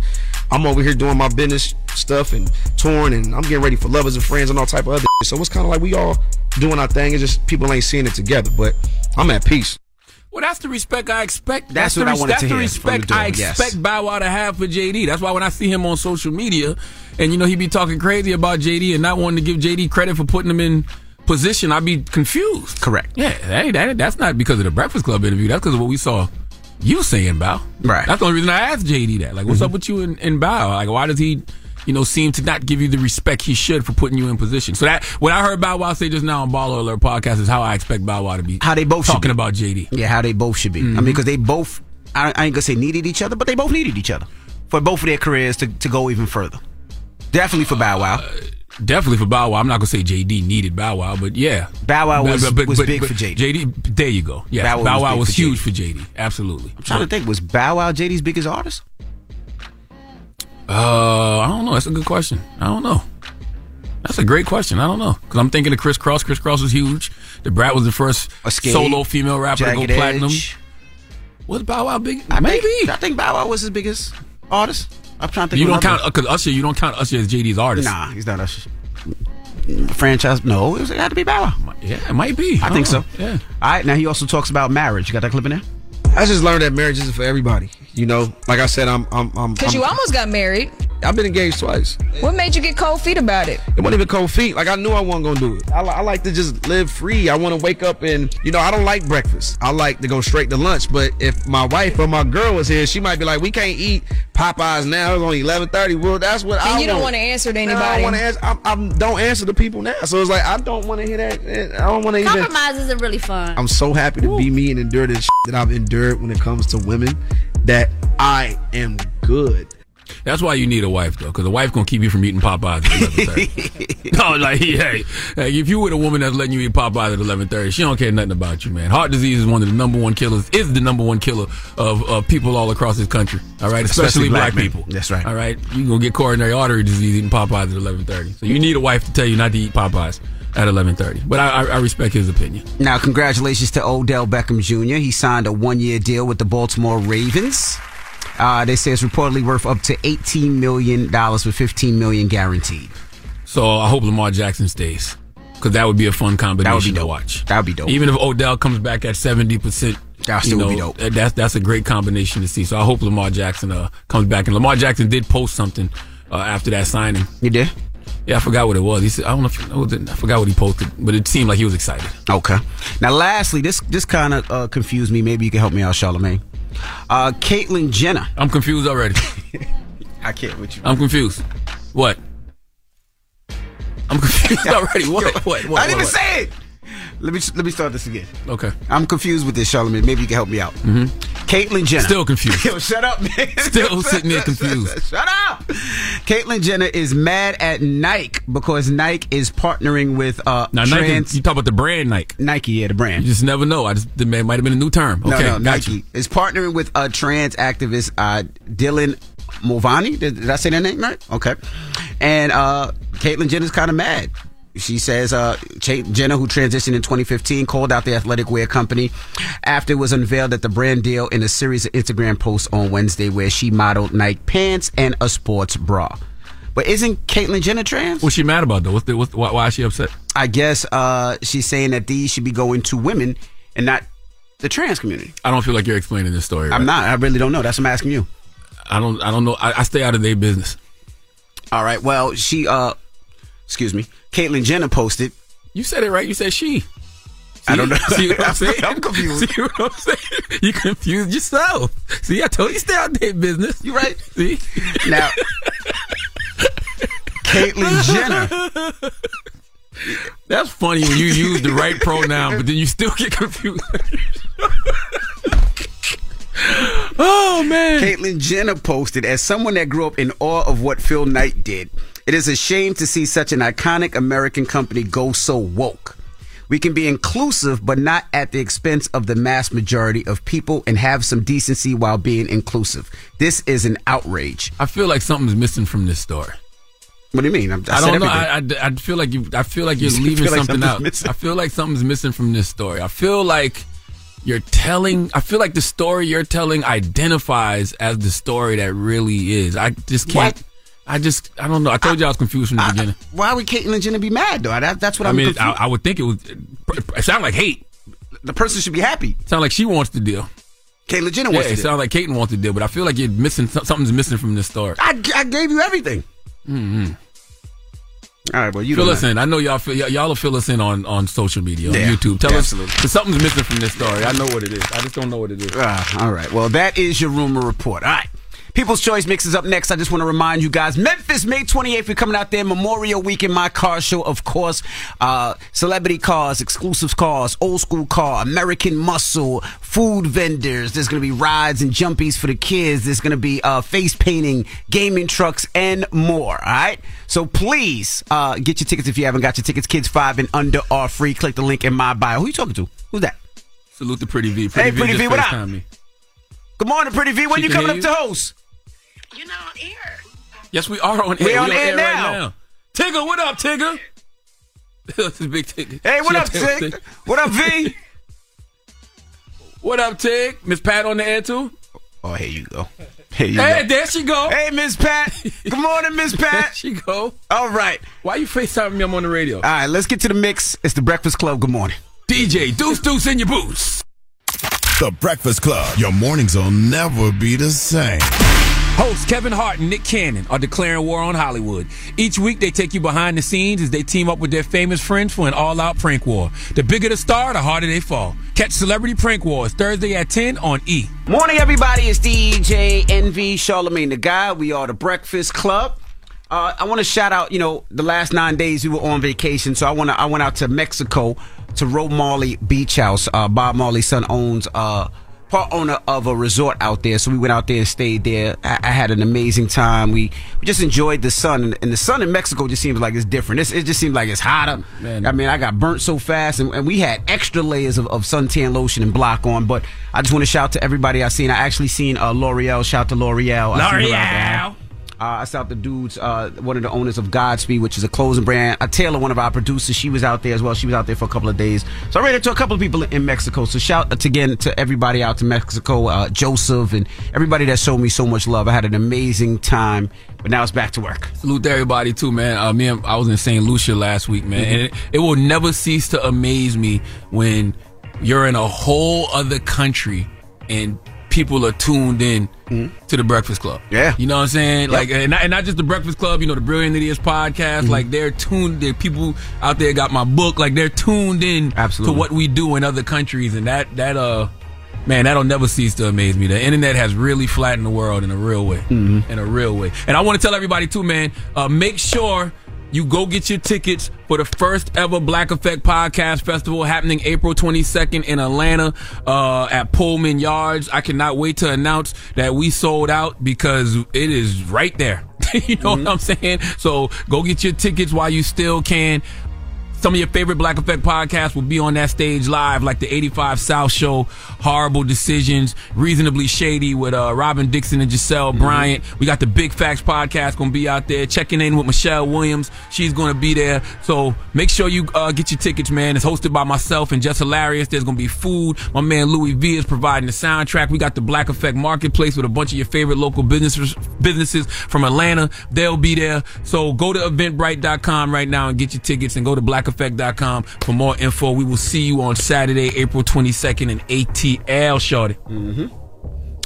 I'm over here doing my business stuff and touring, and I'm getting ready for lovers and friends and all type of other. Shit. So it's kind of like we all doing our thing. It's just people ain't seeing it together. But I'm at peace. Well, that's the respect I expect. That's the what I wanted that's to the hear from respect the I yes. expect Bow Wow to have for JD. That's why when I see him on social media, and you know he be talking crazy about JD and not wanting to give JD credit for putting him in position, I'd be confused. Correct. Yeah, that, that, that's not because of the Breakfast Club interview. That's because of what we saw you saying, Bow. Right. That's the only reason I asked JD that. Like, what's mm-hmm. up with you and, and Bow? Like, why does he? You know, seem to not give you the respect he should for putting you in position. So that what I heard Bow Wow say just now on Baller Alert podcast is how I expect Bow Wow to be. How they both should talking about JD. Yeah, how they both should be. I Mhm. mean, because they both, I, I ain't gonna say needed each other, but they both needed each other for both of their careers to, to go even further. Definitely for Bow Wow. Definitely for Bow Wow. I'm not gonna say JD needed Bow Wow, but yeah, Bow Wow was- was big for JD. JD, there you go. Yeah, Bow Bow Wow Wow, was was, for huge for JD. Absolutely. I'm trying to think, was Bow Wow JD's biggest artist? Uh, I don't know. That's a good question. I don't know. That's a great question. I don't know because I'm thinking of Kris Kross. Kris Kross was huge. Da Brat was the first Xscape, solo female rapper to Jagged go platinum. Edge. Was Bow Wow big? I Maybe. Think, I think Bow Wow was his biggest artist. I'm trying to think. you don't count because Usher. You don't count Usher as JD's artist. Nah, he's not Usher. Franchise? No, it, was, it had to be Bow Wow. Yeah, it might be. I think so. Yeah. All right, now he also talks about marriage. You got that clip in there? I just learned that marriage isn't for everybody. You know, like I said, I'm I'm I'm. Because you almost got married. I've been engaged twice. What made you get cold feet about it? It wasn't even cold feet. Like I knew I wasn't gonna do it. I, I like to just live free. I want to wake up and you know I don't like breakfast. I like to go straight to lunch. But if my wife or my girl was here, she might be like, "We can't eat Popeyes now. It's only eleven thirty. Well, that's what I And you don't want want to answer to Nah, I anybody. don't want to answer. I, I don't answer to people now. So it's like I don't want to hear that. I don't want to even. Compromise isn't really fun. I'm so happy to be me and endure this shit that I've endured when it comes to women. That I am good. That's why you need a wife, though, because a wife gonna keep you from eating Popeyes at 11:30. no, <laughs> like, hey, hey, if you with a woman that's letting you eat Popeyes at 11:30, she don't care nothing about you, man. Heart disease is one of the number one killers. Is the number one killer of, of people all across this country. All right, especially, Especially black black, people. That's right. All right, you gonna get coronary artery disease eating Popeyes at 11:30. So you need a wife to tell you not to eat Popeyes at 11:30. But I, I, I respect his opinion. Now, congratulations to Odell Beckham Jr. He signed a one year deal with the Baltimore Ravens. Uh, they say it's reportedly worth up to $18 million with 15 million guaranteed. So I hope Lamar Jackson stays because that would be a fun combination to watch. That would be dope. Even if Odell comes back at seventy percent, That still would be dope. That's that's a great combination to see. So I hope Lamar Jackson uh, comes back. And Lamar Jackson did post something uh, after that signing. You did? Yeah, I forgot what it was. He said I don't know if what? I forgot what he posted, but it seemed like he was excited. Okay. Now, lastly, this this kind of uh, confused me. Maybe you can help me out, Charlamagne. Uh, Caitlyn Jenner. I'm confused already. <laughs> I can't with you. I'm confused. What? I'm confused <laughs> already. What? What? What? I didn't even what, what? say it. Let me let me start this again. Okay. I'm confused with this, Charlamagne. Maybe you can help me out. Mm-hmm. Caitlyn Jenner. Still confused. <laughs> Yo, shut up, man. Still sitting there confused. <laughs> Shut up. Caitlyn Jenner is mad at Nike because Nike is partnering with uh Now, trans Nike, you talk about the brand Nike. Nike, yeah, the brand. You just never know. I just the man might have been a new term. Okay, no, no, Nike you. is partnering with a trans activist, uh, Dylan Mulvaney. Did, did I say that name right? Okay. And uh, Caitlyn Jenner's kind of mad. She says uh, Jenner, who transitioned in 2015, called out the athletic wear company after it was unveiled that the brand deal in a series of Instagram posts on Wednesday where she modeled Nike pants and a sports bra. But isn't Caitlyn Jenner trans? What's she mad about though? What's the, what's, why, why is she upset? I guess uh, she's saying that these should be going to women and not the trans community. I don't feel like you're explaining this story. I'm not. I really don't know. That's what I'm asking you. I don't. I don't know. I, I stay out of their business. All right. Well, she, uh, excuse me, Caitlyn Jenner posted. You said it right. You said she. I don't know. See what <laughs> I'm saying? I'm confused. See what I'm saying? You confused yourself. See, I told you stay out of business. You right. See Now, Caitlyn Jenner. <laughs> That's funny when you use the right pronoun, but then you still get confused. <laughs> oh man. Caitlyn Jenner posted, as someone that grew up in awe of what Phil Knight did, it is a shame to see such an iconic American company go so woke. We can be inclusive, but not at the expense of the mass majority of people and have some decency while being inclusive. This is an outrage. I feel like something's missing from this story. What do you mean? I'm, I, I don't know. I, I, I feel like you. I feel like you're <laughs> You leaving feel like something out. missing. I feel like something's missing from this story. I feel like you're telling. I feel like the story you're telling identifies as the story that really is. I just can't. What? I just. I don't know. I told you I was confused from the beginning. Why would Caitlyn Jenner be mad though? That, that's what I I'm mean, I. I would think it would. It sounded like hate. the person should be happy. Sound like she wants the deal. Caitlyn Jenner Yeah, wants it to. sounds like Kate wants the deal, but I feel like you're missing. Something's missing from this story. I, I gave you everything. Mm-hmm. All right, well, you fill us in. I know y'all. Feel, y- y'all will fill us in on, on social media, on Yeah, YouTube. Tell absolutely. us something's missing from this story. I know what it is. I just don't know what it is. Ah, all right. Well, that is your rumor report. All right. People's Choice Mix is up next. I just want to remind you guys, Memphis, May 28th, we're coming out there. Memorial Weekend, my car show, of course. Uh, celebrity cars, exclusive cars, old school car, American muscle, food vendors. There's going to be rides and jumpies for the kids. There's going to be uh, face painting, gaming trucks, and more. All right. So please uh, get your tickets if you haven't got your tickets. Kids five and under are free. Click the link in my bio. Who you talking to? Who's that? Salute the Pretty V. Pretty Hey, V Pretty V, what up? Me. Good morning, Pretty V. When She you coming up to host? Yes, we are on air. We are on air right now. Tigger, what up, Tigger? this <laughs> is big Tigger. Hey, what She up, there, Tig? What up, V? <laughs> What up, Tig? Miss Pat on the air too? Oh, here you go. Here you Hey, go. there she go. Hey, Miss Pat. <laughs> Good morning, Miss Pat. there she go. All right. Why you FaceTiming me? I'm on the radio. All right, let's get to the mix. It's the Breakfast Club. Good morning. DJ, deuce deuce in your boots. The Breakfast Club. Your mornings will never be the same. Hosts Kevin Hart and Nick Cannon are declaring war on Hollywood. Each week, they take you behind the scenes as they team up with their famous friends for an all-out prank war. The bigger the star, the harder they fall. Catch Celebrity Prank Wars Thursday at 10 on E. Morning, everybody. It's DJ Envy Charlamagne tha God. We are the Breakfast Club. Uh, I want to shout out. You know, the last nine days we were on vacation, so I want to. I went out to Mexico to Ro Marley Beach House. Uh, Bob Marley's son owns. Uh, part owner of a resort out there, so we went out there and stayed there. I, I had an amazing time. We, we just enjoyed the sun, and, and the sun in Mexico just seems like it's different. It's, it just seems like it's hotter. Man. I mean, I got burnt so fast, and, and we had extra layers of, of suntan lotion and block on. But I just want to shout to everybody I seen. I actually seen uh, L'Oreal. Shout to L'Oreal. I seen her out there. L'Oreal. Uh, I saw the dudes, uh, one of the owners of Godspeed, which is a clothing brand. Uh, Taylor, one of our producers, she was out there as well. She was out there for a couple of days. So I ran into a couple of people in Mexico. So shout out again to everybody out to Mexico, uh, Joseph, and everybody that showed me so much love. I had an amazing time, but now it's back to work. Salute to everybody too, man. Uh, me, and, I was in St. Lucia last week, man, and it, it will never cease to amaze me when you're in a whole other country and people are tuned in to the Breakfast Club. Yeah. you know what I'm saying? Like, and not, and not just the Breakfast Club. You know, the Brilliant Idiots podcast. Like, they're tuned. There, people out there got my book. Like, they're tuned in Absolutely. to what we do in other countries, and that that uh. Man, that'll never cease to amaze me. The internet has really flattened the world in a real way. In a real way. And I want to tell everybody too, man, uh, make sure you go get your tickets for the first ever Black Effect Podcast Festival happening April 22nd in Atlanta uh, at Pullman Yards. I cannot wait to announce that we sold out because it is right there. <laughs> you know what I'm saying? So go get your tickets while you still can. Some of your favorite Black Effect podcasts will be on that stage live, like the 85 South Show, Horrible Decisions, Reasonably Shady with uh, Robin Dixon and Gizelle Bryant. We got the Big Facts podcast going to be out there. Checking in with Michelle Williams. She's going to be there. So make sure you uh, get your tickets, man. It's hosted by myself and Just Hilarious. There's going to be food. My man Louis V is providing the soundtrack. We got the Black Effect Marketplace with a bunch of your favorite local businesses, businesses from Atlanta. They'll be there. So go to eventbrite.com right now and get your tickets and go to blackeffect.com for more info. We will see you on Saturday, April 22nd in ATL, shorty. Mm-hmm.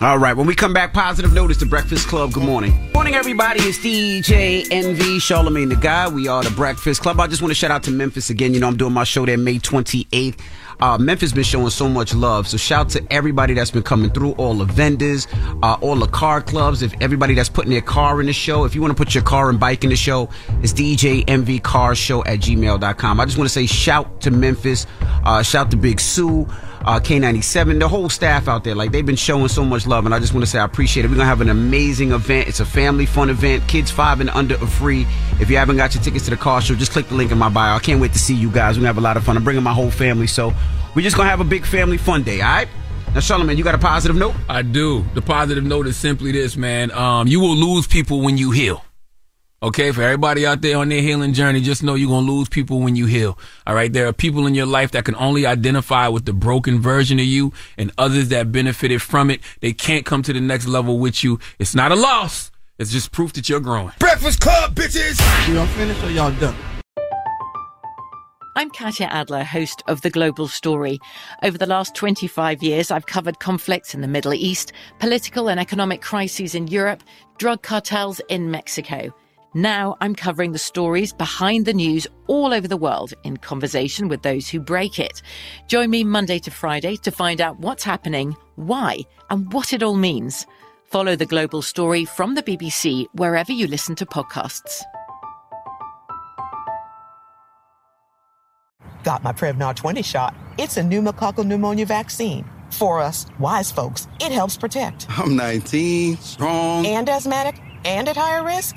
All right, when we come back, positive notice to Breakfast Club. Good morning. Morning, everybody. It's DJ Envy Charlamagne tha God. We are the Breakfast Club. I just want to shout out to Memphis again. You know, I'm doing my show there May 28th. Uh, Memphis been showing so much love. So shout to everybody that's been coming through, all the vendors, uh, all the car clubs, if everybody that's putting their car in the show. If you want to put your car and bike in the show, it's DJ Envy Car Show at gmail.com. I just want to say shout to Memphis, uh, shout to Big Sue uh, K97, the whole staff out there. Like they've been showing so much love, and I just want to say I appreciate it. We're gonna have an amazing event. It's a family fun event. Kids five and under are free. If you haven't got your tickets to the car show, just click the link in my bio. I can't wait to see you guys. We're gonna have a lot of fun. I'm bringing my whole family, so we're just gonna have a big family fun day. All right. Now, Charlamagne, you got a positive note? I do. The positive note is simply this, man. Um, you will lose people when you heal. Okay, for everybody out there on their healing journey, just know you're gonna lose people when you heal. All right, there are people in your life that can only identify with the broken version of you, and others that benefited from it. They can't come to the next level with you. It's not a loss. It's just proof that you're growing. Breakfast Club, bitches! Y'all finished or y'all done? I'm Katya Adler, host of The Global Story. Over the last 25 years, I've covered conflicts in the Middle East, political and economic crises in Europe, drug cartels in Mexico. Now I'm covering the stories behind the news all over the world in conversation with those who break it. Join me Monday to Friday to find out what's happening, why, and what it all means. Follow the global story from the BBC wherever you listen to podcasts. Got my Prevnar 20 shot. It's a pneumococcal pneumonia vaccine. For us, wise folks, it helps protect. I'm 19, strong. And asthmatic and at higher risk?